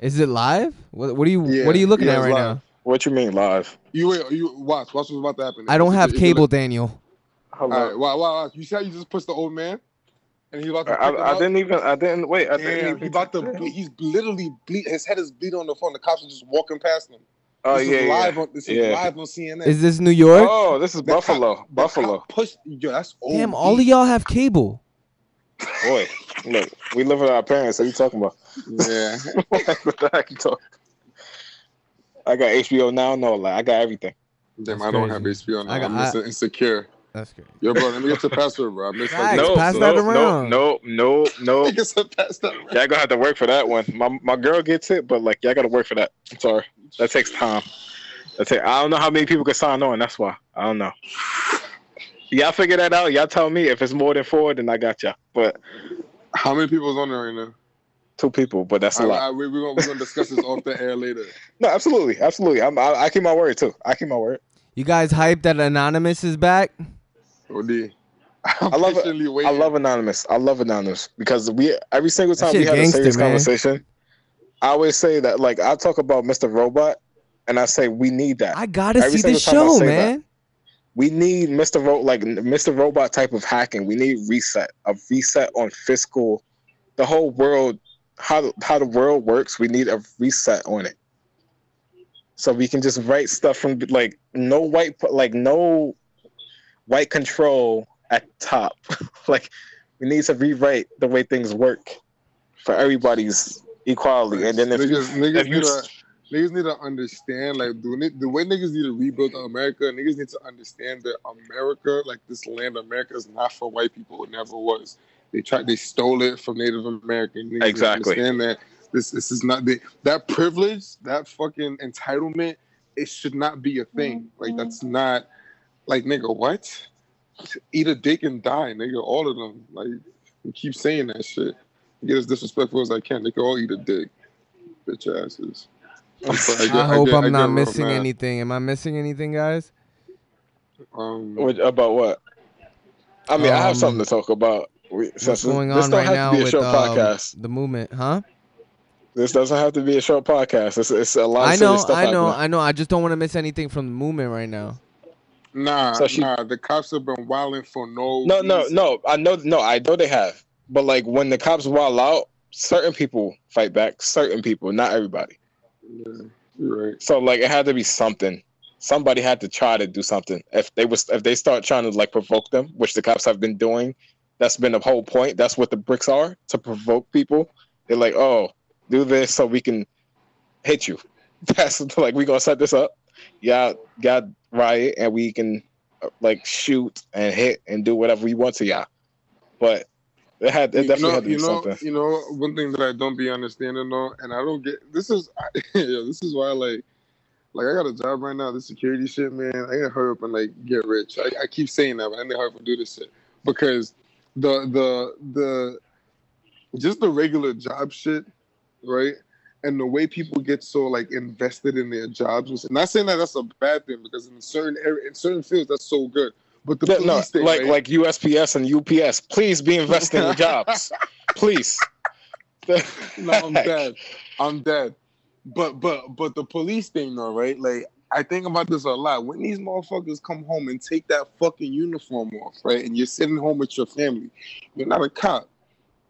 Is it live? What What are you Yeah, What are you looking yeah, at right live. now? What you mean live? you wait, you watch watch what's about to happen. I don't Is it- have is it cable, like- Daniel. Hold all up. wow, wow, wow. You see how you just pushed the old man, and he's about to. I, I didn't even. I didn't wait. I didn't Damn, even. he about to. Ble- he's literally bleed. His head is bleeding on the phone. The cops are just walking past him. Oh this yeah, is yeah. live on. This is Yeah. live on CNN. Is this New York? Oh, this is The Buffalo. the Buffalo. cop Pushed. Yo, that's old. Damn, all of y'all have cable. Boy, look, we live with our parents. What are you talking about? Yeah. [LAUGHS] what the heck you talking? I got HBO now. No, like I got everything. Damn, That's I don't have. HBO now. I I got- am missing insecure. That's great. Yo, bro, let me get your password, bro. I missed like. No, pass no, that no, around. no, no, no. Let me pass that. Y'all gonna have to work for that one. My my girl gets it, but like y'all gotta work for that. I'm sorry. That takes time. That take, I don't know how many people can sign on. That's why I don't know. Y'all figure that out. Y'all tell me if it's more than four, then I got y'all. But How many people's on there right now? two people, but that's a I, lot. I, we, we're gonna we're gonna discuss this off the air later. [LAUGHS] No, absolutely, absolutely. I'm, I, I keep my word too. I keep my word. You guys hyped that Anonymous is back? OD. I'm I love it. I love anonymous. I love anonymous because we every single That time we have a gangster, serious man. conversation, I always say that like I talk about Mr. Robot, and I say we need that. I gotta Every see the single time I show, say that. man. we need Mr. Ro- like Mr. Robot type of hacking. We need reset, a reset on fiscal, the whole world, how the, how the world works. We need a reset on it, so we can just write stuff from like no white, like no white control at top. [LAUGHS] like we need to rewrite the way things work for everybody's equality. And then if niggas, niggas if you need to niggas need to understand like the, the way niggas need to rebuild America. Niggas need to understand that America, like this land, America is not for white people. It never was. They tried, they stole it from Native American. Niggas Exactly. Understand that this this is not the, that privilege, that fucking entitlement. It should not be a thing. Mm-hmm. Like that's not like nigga. What? Eat a dick and die, nigga. All of them. Like you keep saying that shit. Get as disrespectful as I can. They can all eat a dick. Bitch asses. I'm sorry, I, get- hope get- I'm not missing mad. anything. Am I missing anything, guys? Um, What, about what? I mean, I have Um, something to talk about. We, What's since going this on don't right have now to be a with short um, podcast. the movement, huh? This doesn't have to be a short podcast. It's, it's a lot of I know, serious stuff I know, happening. I know. I just don't want to miss anything from the movement right now. nah, So she- nah. The cops have been wilding for no. No, no, no. I know, no, I know they have. But like when the cops wild out, certain people fight back. Certain people, not everybody. Yeah, right. So like it had to be something. Somebody had to try to do something. If they was, if they start trying to like provoke them, which the cops have been doing, that's been the whole point. That's what the bricks are to provoke people. They're like, oh, do this so we can hit you. [LAUGHS] That's like we gonna set this up. Yeah, got riot, and we can uh, like shoot and hit and do whatever we want to y'all. But it had it you definitely know, had to be you know, something. you know, one thing that I don't be understanding though, and I don't get this is, [LAUGHS] yeah, this is why like, like I got a job right now, this security shit, man. I gotta hurry up and like get rich. I, I keep saying that, but I need to hurry up and do this shit because the the the just the regular job shit, right? And the way people get so like invested in their jobs, and not saying that that's a bad thing because in certain area, in certain fields, that's so good. But the Yeah, police no, thing, like right? like USPS and UPS, please be investing in [LAUGHS] jobs, please. [LAUGHS] no, I'm dead. I'm dead. But but but the police thing though, right? Like I think about this a lot. When these motherfuckers come home and take that fucking uniform off, right? And you're sitting home with your family, you're not a cop.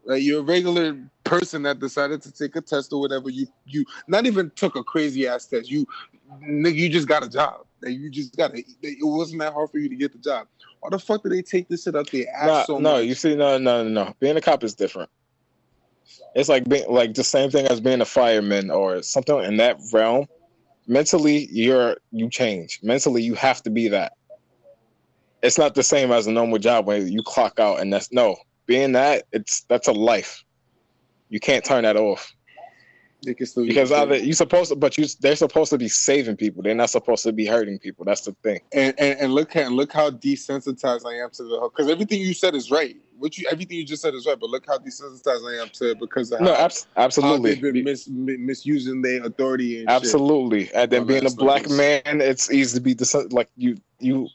Right? You're a regular person that decided to take a test or whatever. You you not even took a crazy ass test. You nigga, you just got a job. Like, you just got it. It wasn't that hard for you to get the job. Why the fuck do they take this shit out there? ass no, so no, much? you see, no, no, no, no. Being a cop is different. It's like being like the same thing as being a fireman or something in that realm. Mentally, you're you change. Mentally, you have to be that. It's not the same as a normal job where you clock out and that's no. Being that, it's that's a life. You can't turn that off They can still because use it. either you supposed to, but you they're supposed to be saving people. They're not supposed to be hurting people. That's the thing. and, and and look at look how desensitized I am to the whole. because everything you said is right. What you everything you just said is right, but look how desensitized I am to it because of No, how, abs- how absolutely. they've been mis, misusing their authority and shit. Absolutely, and then being a black is- man, it's easy to be desen- like you you.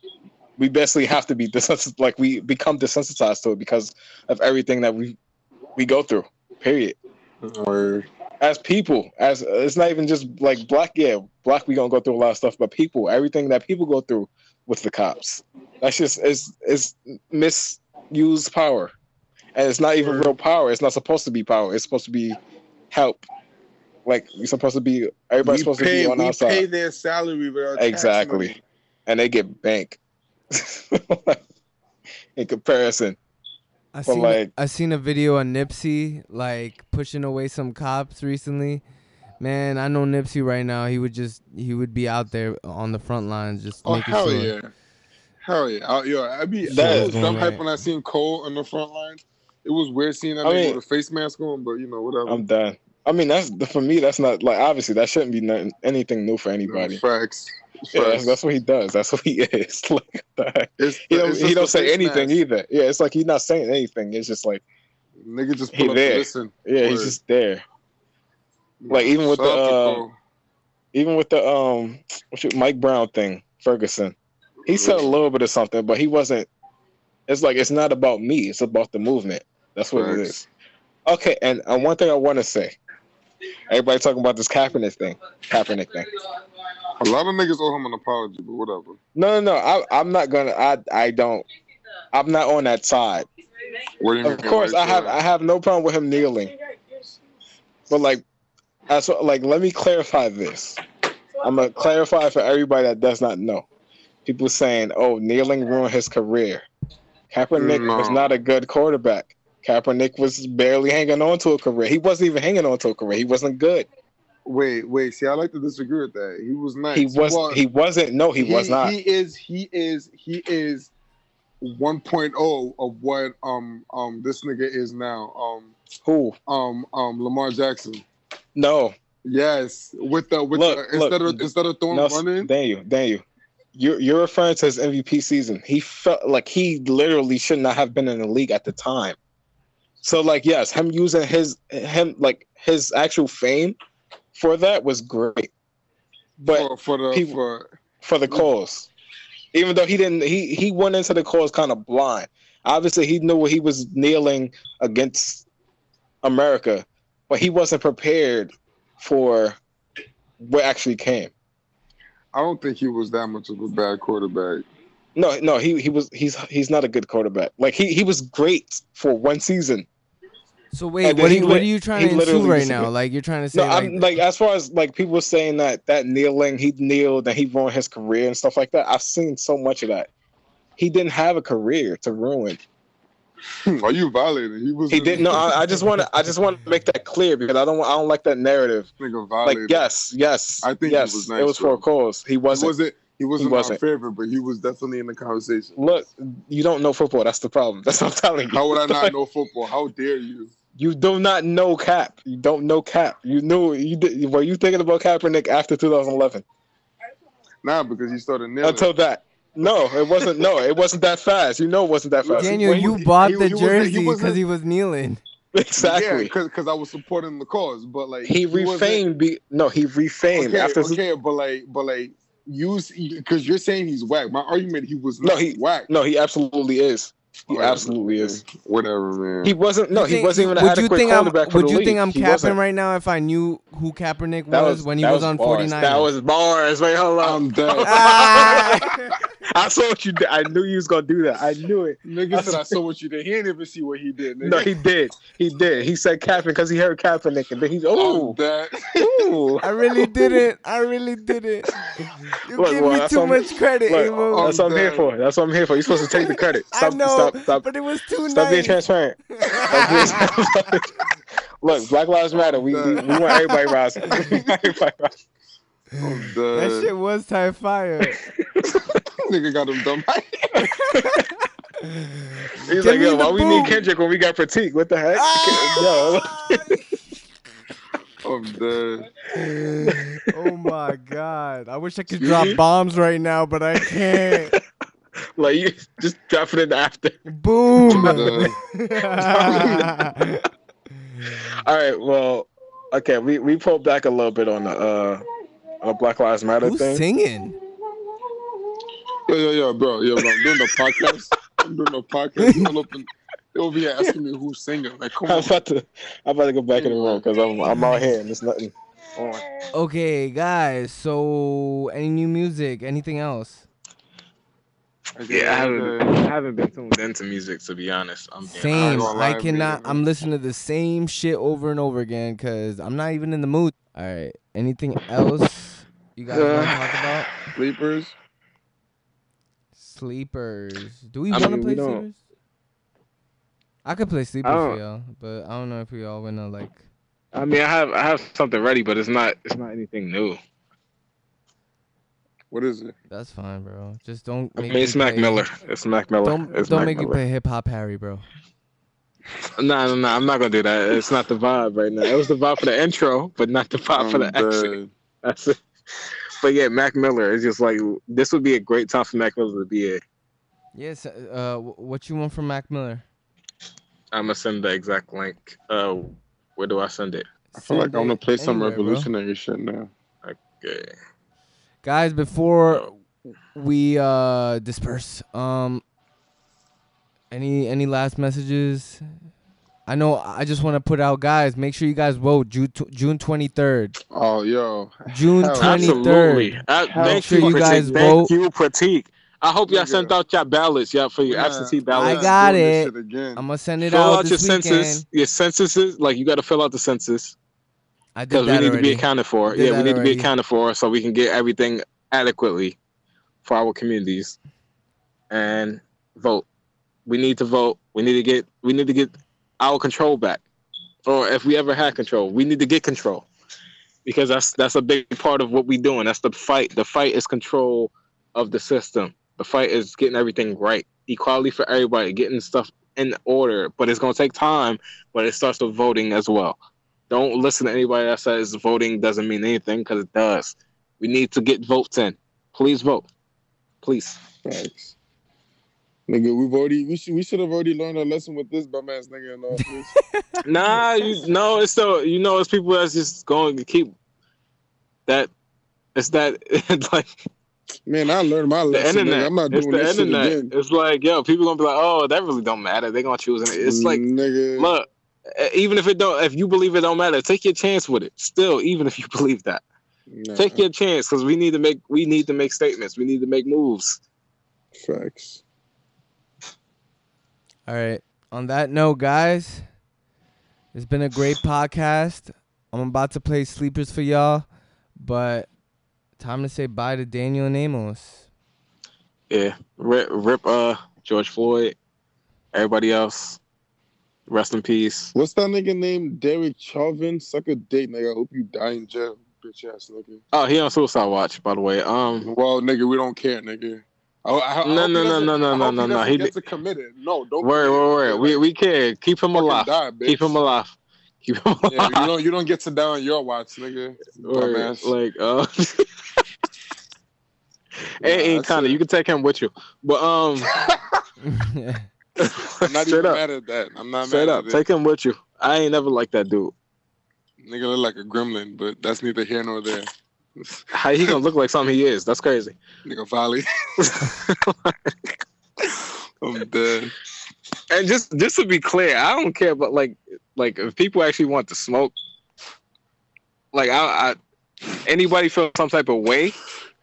We basically have to be desensitized, like we become desensitized to it because of everything that we we go through. Period. Or As people, as it's not even just like black. Yeah, black. We gonna go through a lot of stuff, but people, everything that people go through with the cops, that's just is is misused power, and it's not even real power. It's not supposed to be power. It's supposed to be help. Like you're supposed to be. Everybody's we supposed pay to be on we our side. pay their salary with our tax Exactly. and they get bank [LAUGHS] in comparison. I But, seen like- I seen a video on Nipsey like pushing away some cops recently. Man, I know Nipsey right now. He would just he would be out there on the front lines just Oh making hell sure. yeah, hell yeah! I, yo, I be That I is was dumb right. hype when I seen Cole on the front lines. It was weird seeing that I nigga mean- with a face mask on, but you know whatever. I'm done. I mean, that's for me. That's not like obviously that shouldn't be nothing, anything new for anybody. Facts. Yeah, that's, what he does. That's what he [LAUGHS] is. [LAUGHS] like? It's- he don't he don't say anything mask. either. Yeah, it's like he's not saying anything. It's just like Nigga just He there. listen. yeah, he's just there. Like, even with the, uh, Even with the um what's it, Mike Brown thing, Ferguson, he said a little bit of something, but he wasn't. It's like it's not about me. It's about the movement. That's what it is. Okay, and uh, one thing I want to say, everybody talking about this Kaepernick thing, Kaepernick thing. A lot of niggas owe him an apology, but whatever. No, no, no. I, I'm not gonna. I, I don't. I'm not on that side. What do you Of course, I have. I have no problem with him kneeling. But like, as like, let me clarify this. I'm gonna clarify for everybody that does not know. People saying, "Oh, kneeling ruined his career." Kaepernick was not a good quarterback. Kaepernick was barely hanging on to a career. He wasn't even hanging on to a career. He wasn't good. Wait, wait. See, I like to disagree with that. He was nice. He was Well, he wasn't no, he, was not. He is. He is. He is. 1.0 of what um um this nigga is now. Um Who? um um Lamar Jackson. No. Yes, with the with Look, the, look, instead of instead of throwing No, running. Daniel, Daniel. You're you're referring to his MVP season. He felt like he literally should not have been in the league at the time. So like yes, him using his him like his actual fame for that was great. But for, for the for for the cause. Even though he didn't, he he went into the cause kind of blind. Obviously, he knew what he was kneeling against America, but he wasn't prepared for what actually came. I don't think he was that much of a bad quarterback. No, no, he he was he's he's not a good quarterback. Like he he was great for one season. So wait, And what are he you, what are you trying to do right disagreed. now? Like you're trying to say No, like, I'm like as far as like people saying that that kneeling, he kneeled and he ruined his career and stuff like that. I've seen so much of that. He didn't have a career to ruin. Hmm, are you violating? He was. He didn't. No, I, I just want to. I just want to make that clear because I don't. want- I don't like that narrative. Like, yes, yes, I think he yes, was nice, it was for a cause. He he wasn't. wasn't. He wasn't, He wasn't. my favorite, but he was definitely in the conversation. Look, you don't know football. That's the problem. [LAUGHS] That's what I'm telling you. How would I not [LAUGHS] know football? How dare you? You do not know Cap. You don't know Cap. You knew. You did. Were you thinking about Kaepernick after 2011? Nah, because he started kneeling. Until that. No, it wasn't. No, it wasn't that fast. You know, it wasn't that fast. Daniel, Well, you he- bought he- the he jersey because wasn't- he was kneeling. exactly. Yeah, because I was supporting the cause, but like he wasn't- refamed. Be, no, he refamed Okay, after. okay, but like, but like, use because you're saying he's whack. My argument, he was No, he- whack. No, he absolutely is. He Whatever, absolutely is. Whatever, man. He wasn't. No, You he wasn't even an would you adequate think I'm, quarterback for Would you league. think I'm He capping wasn't. right now if I knew who Kaepernick was, That when he that was, on bars. 49? That was bars. Wait, hold on. I'm dead. [LAUGHS] [LAUGHS] [LAUGHS] I saw what you did. I knew you was gonna do that. I knew it. Nigga said I saw what you did. He didn't even see what he did. Nigga. No, he did. He did. He said Kaepernick because he heard Kaepernick, and then he's I'm oh, dead. ooh. I really didn't. I really didn't. You Look, give well, me that's too what- much credit, Look, Amo. That's what I'm here for. That's what I'm here for. You're supposed to take the credit. Stop, I know, stop, stop, but it was too stop being transparent. Stop being- [LAUGHS] [LAUGHS] Look, Black Lives Matter. We, we, we want everybody rising. We want everybody rising. [LAUGHS] That shit was tie fire. [LAUGHS] Nigga got him dumb. [LAUGHS] He's Give like, yo, why we need Kendrick when we got Pratik? What the heck? Ah! I'm dead. oh my god! I wish I could drop bombs right now, but I can't. Like you just drop it in the after. Boom! All right, well, okay, we we pulled back a little bit on the uh on the Black Lives Matter Who's thing. singing? Yo, yo, yo, bro, yo, bro. I'm doing the podcast. I'm doing the podcast. All up and they'll be asking me who's singing. Like, come I'm on. about to I'm about to go back in the room because I'm I'm out here and there's nothing on. Okay, guys. So, any new music? Anything else? Yeah, I haven't uh, I haven't been tuned into music to be honest. I'm being Same. gonna I cannot. I'm listening to the same shit over and over again because I'm not even in the mood. All right. Anything else you guys want to talk [SIGHS] about? Sleepers. Sleepers. Do we want to play sleepers? I could play sleepers for y'all, but I don't know if we all wanna like. I mean, I have I have something ready, but it's not it's not anything new. What is it? That's fine, bro. Just don't. I Make mean, it's Mac play- Miller. It's Mac Miller. Don't it's don't Mac make me Miller. play Hip Hop Harry, bro. No, no, no. I'm not gonna do that. It's not the vibe right now. It was the vibe for the intro, but not the vibe for the I'm [LAUGHS] dead. That's it. But yeah, Mac Miller is just like this would be a great time for Mac Miller to be a. Yes. Uh, what you want from Mac Miller? I'm gonna send the exact link. Uh, where do I send it? I feel like I'm gonna it play some anywhere, bro. revolutionary shit now. Okay. guys before we uh disperse um any any last messages i know i just want to put out guys make sure you guys vote june june 23rd Oh, yo. june 23rd Absolutely. Uh, Hell, thank sure you, you guys Thank vote. you, Pratik. I hope y'all Nigga. sent out your ballots, yeah, for your Yeah, absentee I got it. again. i'm gonna send it fill out, Fill out your this census. weekend. Your censuses, like you got to fill out the census i did because we that need to be accounted for. Yeah, we that need to be accounted for so we can get everything adequately for our communities and vote. We need to vote. We need to get. We need to get our control back, or if we ever had control, we need to get control. because that's that's a big part of what we're doing. That's the fight. The fight is control of the system. The fight is getting everything right, equality for everybody, getting stuff in order. But it's gonna take time. But it starts with voting as well. Don't listen to anybody that says voting doesn't mean anything because it does. We need to get votes in. Please vote. Please. Facts. Nigga, we've already we should we should have already learned our lesson with this bum ass nigga in office. [LAUGHS] Nah, you no, it's still you know it's people that's just going to keep that. It's that [LAUGHS] like Man, I learned my the lesson. internet. I'm not it's doing the this shit internet. again. It's like yo, people gonna be like, oh, that really don't matter. They gonna choose it. It's like nigga. look, even if it don't, if you believe it don't matter, take your chance with it. Still, even if you [LAUGHS] believe that, Nah, take your chance because we need to make we need to make statements. We need to make moves. facts. All right. On that note, guys, it's been a great [SIGHS] podcast. I'm about to play sleepers for y'all, but time to say bye to Daniel and Amos. Yeah, rip, rip uh George Floyd, everybody else. Rest in peace. What's that nigga named Derek Chauvin? Suck a dick, nigga. I hope you die in jail, bitch ass nigga. Oh, he on Suicide Watch, by the way. Um, Well, nigga, we don't care, nigga. I, No, no, no, no, no, no, no, no. He get did- committed. No, don't. word, commit. word, word. We we can keep him alive. die. Keep him alive. Keep him alive. Yeah, you don't. You don't get to die on your watch, nigga. Word, like uh, [LAUGHS] hey, hey Connor, you can take him with you, but um, [LAUGHS] I'm not [LAUGHS] straight even up, mad at that. I'm not straight mad up, at take him with you. I ain't never like that dude. Nigga look like a gremlin, but that's neither here nor there. [LAUGHS] How he gonna look like something he is? That's crazy. Nigga volley. [LAUGHS] I'm dead. And just just to be clear, I don't care about like like if people actually want to smoke. Like I, I anybody feel some type of way,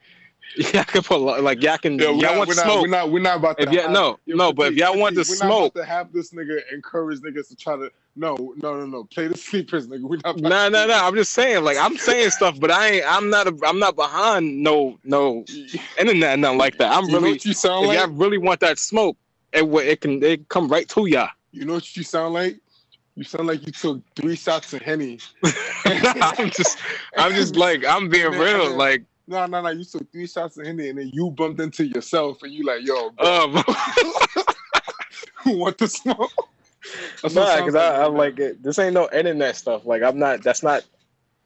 [LAUGHS] yeah, I can put like y'all can Yeah, we're y'all not, want we're, to not, smoke. we're not. We're not about to. If have- no, no, but if y'all want to we're smoke- not about to have this nigga encourage niggas to try to. No, no, no, no. Play the sleepers, nigga. We're not. to no, no. I'm just saying, like I'm saying stuff, but I ain't. I'm not. A, I'm not behind no no [LAUGHS] internet, nothing like that. I'm You know really. what you sound If like? y'all really want that smoke, it it can it come right to y'all. You know what you sound like? You sound like you took three shots of henny. [LAUGHS] I'm just. I'm just like I'm being real. Like No, no, no. You took three shots of henny, and then you bumped into yourself, and you like, yo, bro, um. [LAUGHS] want to smoke? That's Nah, because I'm like it, this ain't no internet stuff. Like I'm not. That's not.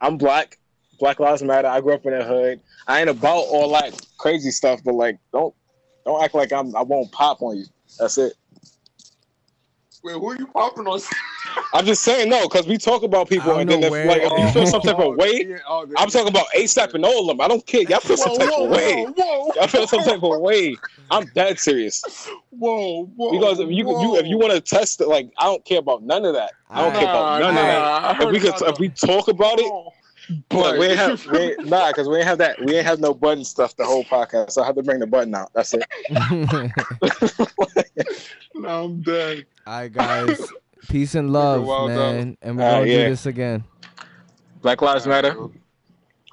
I'm black. Black lives matter. I grew up in the hood. I ain't about all that crazy stuff. But like, don't don't act like I'm. I won't pop on you. That's it. Wait, who are you popping on? I'm just saying no, because we talk about people, I and then know if, like if you feel some type of oh, way, oh, I'm talking about ASAP and all of them. I don't care. Y'all feel some Whoa, type whoa, of way. whoa, whoa, Y'all feel some type of way. I'm dead serious. whoa, whoa. Because if you you if you want to test it, like I don't care about none of that. I don't care about none of that. If we could if we talk about it, oh, but we ain't have we [LAUGHS] ain't, nah, because we ain't have that. We ain't have no button stuff the whole podcast. So I have to bring the button out. That's it. [LAUGHS] [LAUGHS] no, I'm dead. All right, guys. [LAUGHS] Peace and love, wild man. And we're All right, gonna yeah. do this again. Black Lives Matter.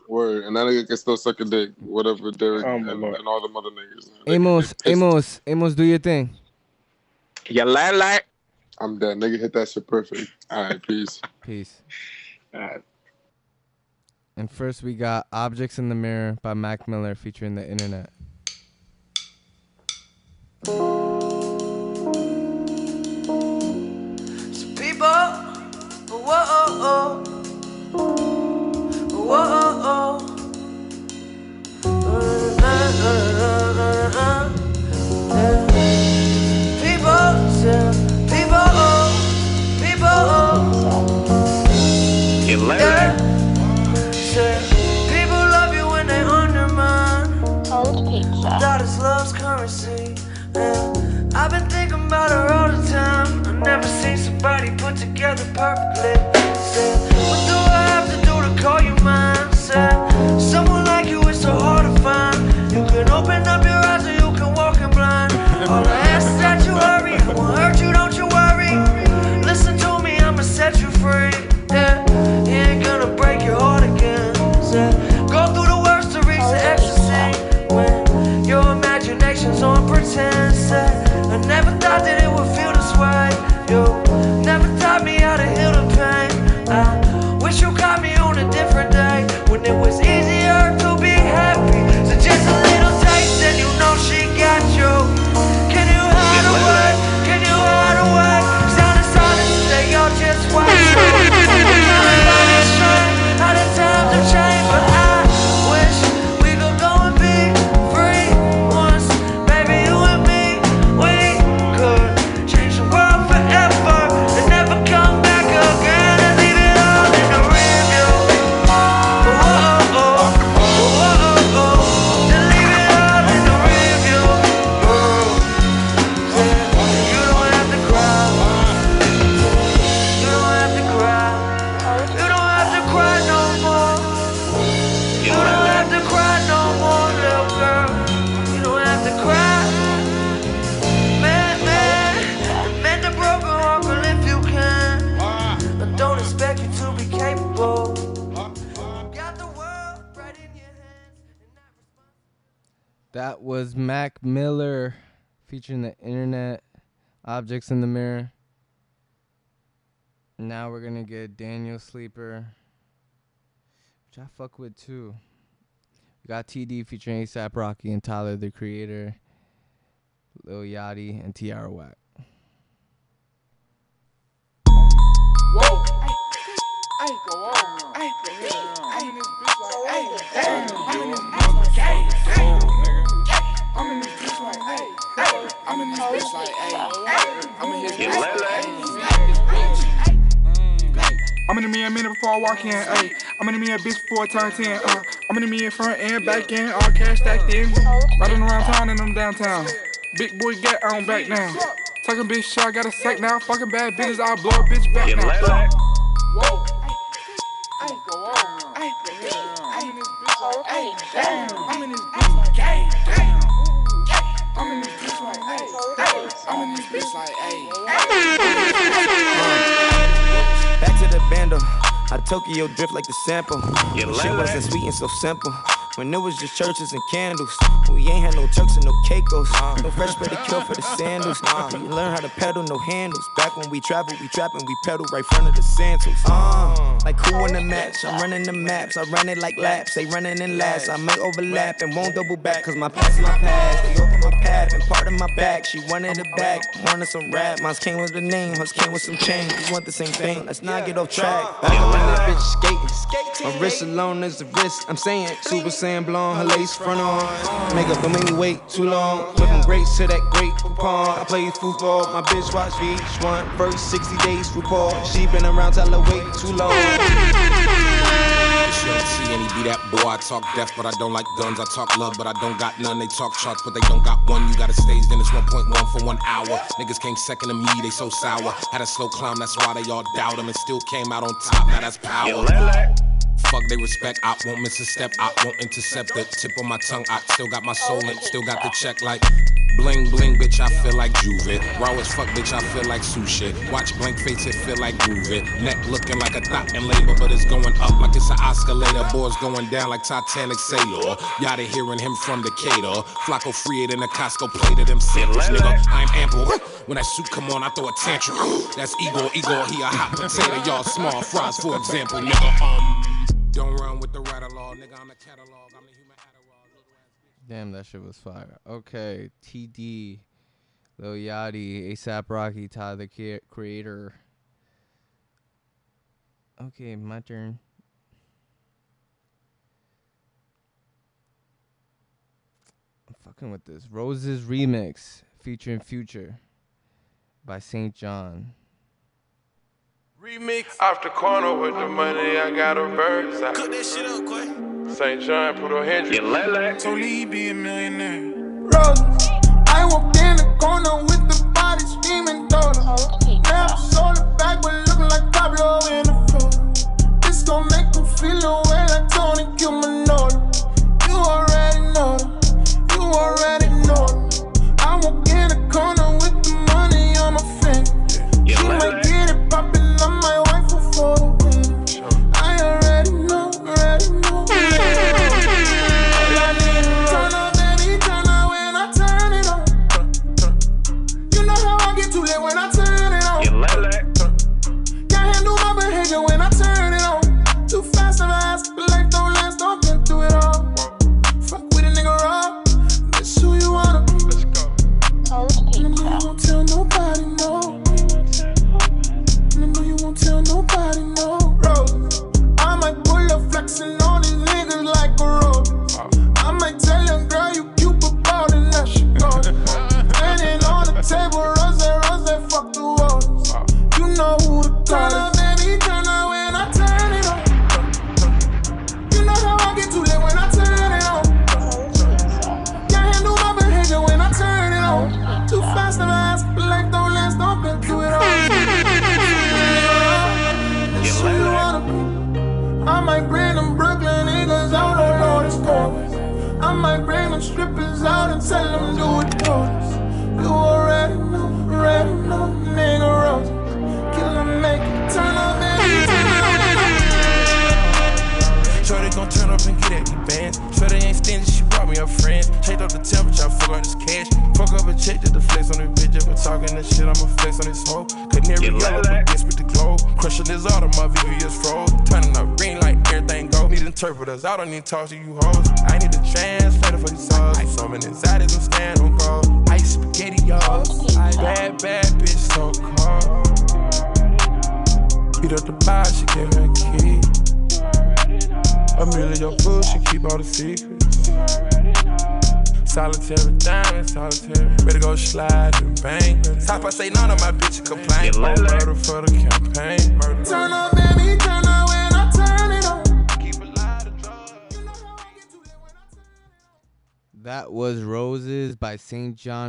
Word, and that nigga can still suck a dick, whatever Derek Oh, and, and all the mother niggas. They- Amos, they. Amos, Amos, do your thing. You lie like. I'm dead. Nigga hit that shit perfect. All right, peace. Peace. Alright. And first we got Objects in the Mirror by Mac Miller featuring the internet. Whoa, oh, whoa, featuring the internet, Objects in the Mirror. Now we're gonna get Daniel Sleeper, which I fuck with too. We got TD featuring ASAP Rocky and Tyler the Creator, Lil Yachty, and Tierra. Ay, I'm in this bitch like. I'm in this bitch like. I'm in this bitch like. I'm in this bitch like, ay. I'm in his bitch like, ay. I'm in the me a minute before I walk in, ayy. I'm in the me a bitch before I turn 10, uh. I'm in the me in front and back end, all cash stacked in. Riding around town and I'm downtown. Big boy get on back now. Talking bitch shit, I got a sack now. Fucking bad business, I'll blow a bitch back now. Whoa. Ay, go on. Ay, I'm in this bitch like, ay, damn. I'm in this ay, I'm in this bitch like, ay. Back to the bando. I Tokyo drift like the sample. Shit wasn't sweet and so simple. When it was just churches and candles. We ain't had no Turks and no Caicos. No fresh bread to kill for the sandals. You learn how to pedal, no handles. Back when we travel, we trap and we pedal right front of the sandals. Uh, like who in the match? I'm running the maps. I run it like laps. They running in last. I might overlap and won't double back. Cause my past is my past. They open my path and part of my back. She wanted it back. Wanted some rap. Mine came with the name. Hers came with some change. We want the same thing. Let's not get off track. Back in this bitch skating. My wrist alone is the wrist. I'm saying Super Saiyan blonde. Her lace front on. Makeup don't make me wait too long. Went from grapes to that great coupon. I play football. My bitch watch VH1. First 60 days report. She been around till I wait too long. She see any be that boy. I talk death, but I don't like guns. I talk love, but I don't got none. They talk charts, but they don't got one. You got a stage, then it's 1.1 for one hour. Niggas came second to me, they so sour. Had a slow climb, that's why they all doubt him and still came out on top. Now that's power. Fuck they respect, I won't miss a step, I won't intercept the tip of my tongue. I still got my soul and still got the check like bling bling, bitch. I feel like Juve. Raw as fuck, bitch. I feel like sushi. Watch blank face, it feel like groove it. Neck looking like a thought in labor, but it's going up like it's an escalator. Boys going down like Titanic sailor. Yada hearing him from Decatur. Flacko free it in a Costco plate of them samples, nigga. I'm ample. When that suit come on, I throw a tantrum. That's Igor, Igor, he a hot potato. Y'all small fries, for example, nigga. Um, don't run with the right law, nigga. I'm the catalog. I'm the human Adderall. Damn, that shit was fire. Okay, TD, Lil Yachty, ASAP Rocky, Tyler the Crea- Creator. Okay, my turn. I'm fucking with this. Roses Remix featuring Future by SAINt JHN. Remix off the corner with the money, I got a verse. Cook that shit up, quick. SAINt JHN, put a hundred. So Lee be a millionaire. Roses. I walked in the corner with the body screaming daughter. Oh, now I'm sold back, but looking like Pablo in the photo. This gon' make them feel away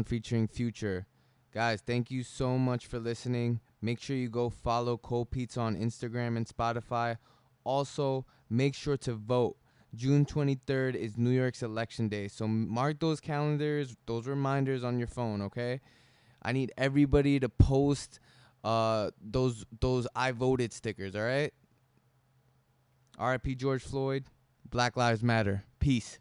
Featuring Future. Guys, thank you so much for listening. Make sure you go follow Cold Pizza on Instagram and Spotify. Also, make sure to vote. June 23rd is New York's election day. So mark those calendars, those reminders on your phone, okay? I need everybody to post uh, those those I voted stickers, all right? RIP George Floyd. Black Lives Matter. Peace.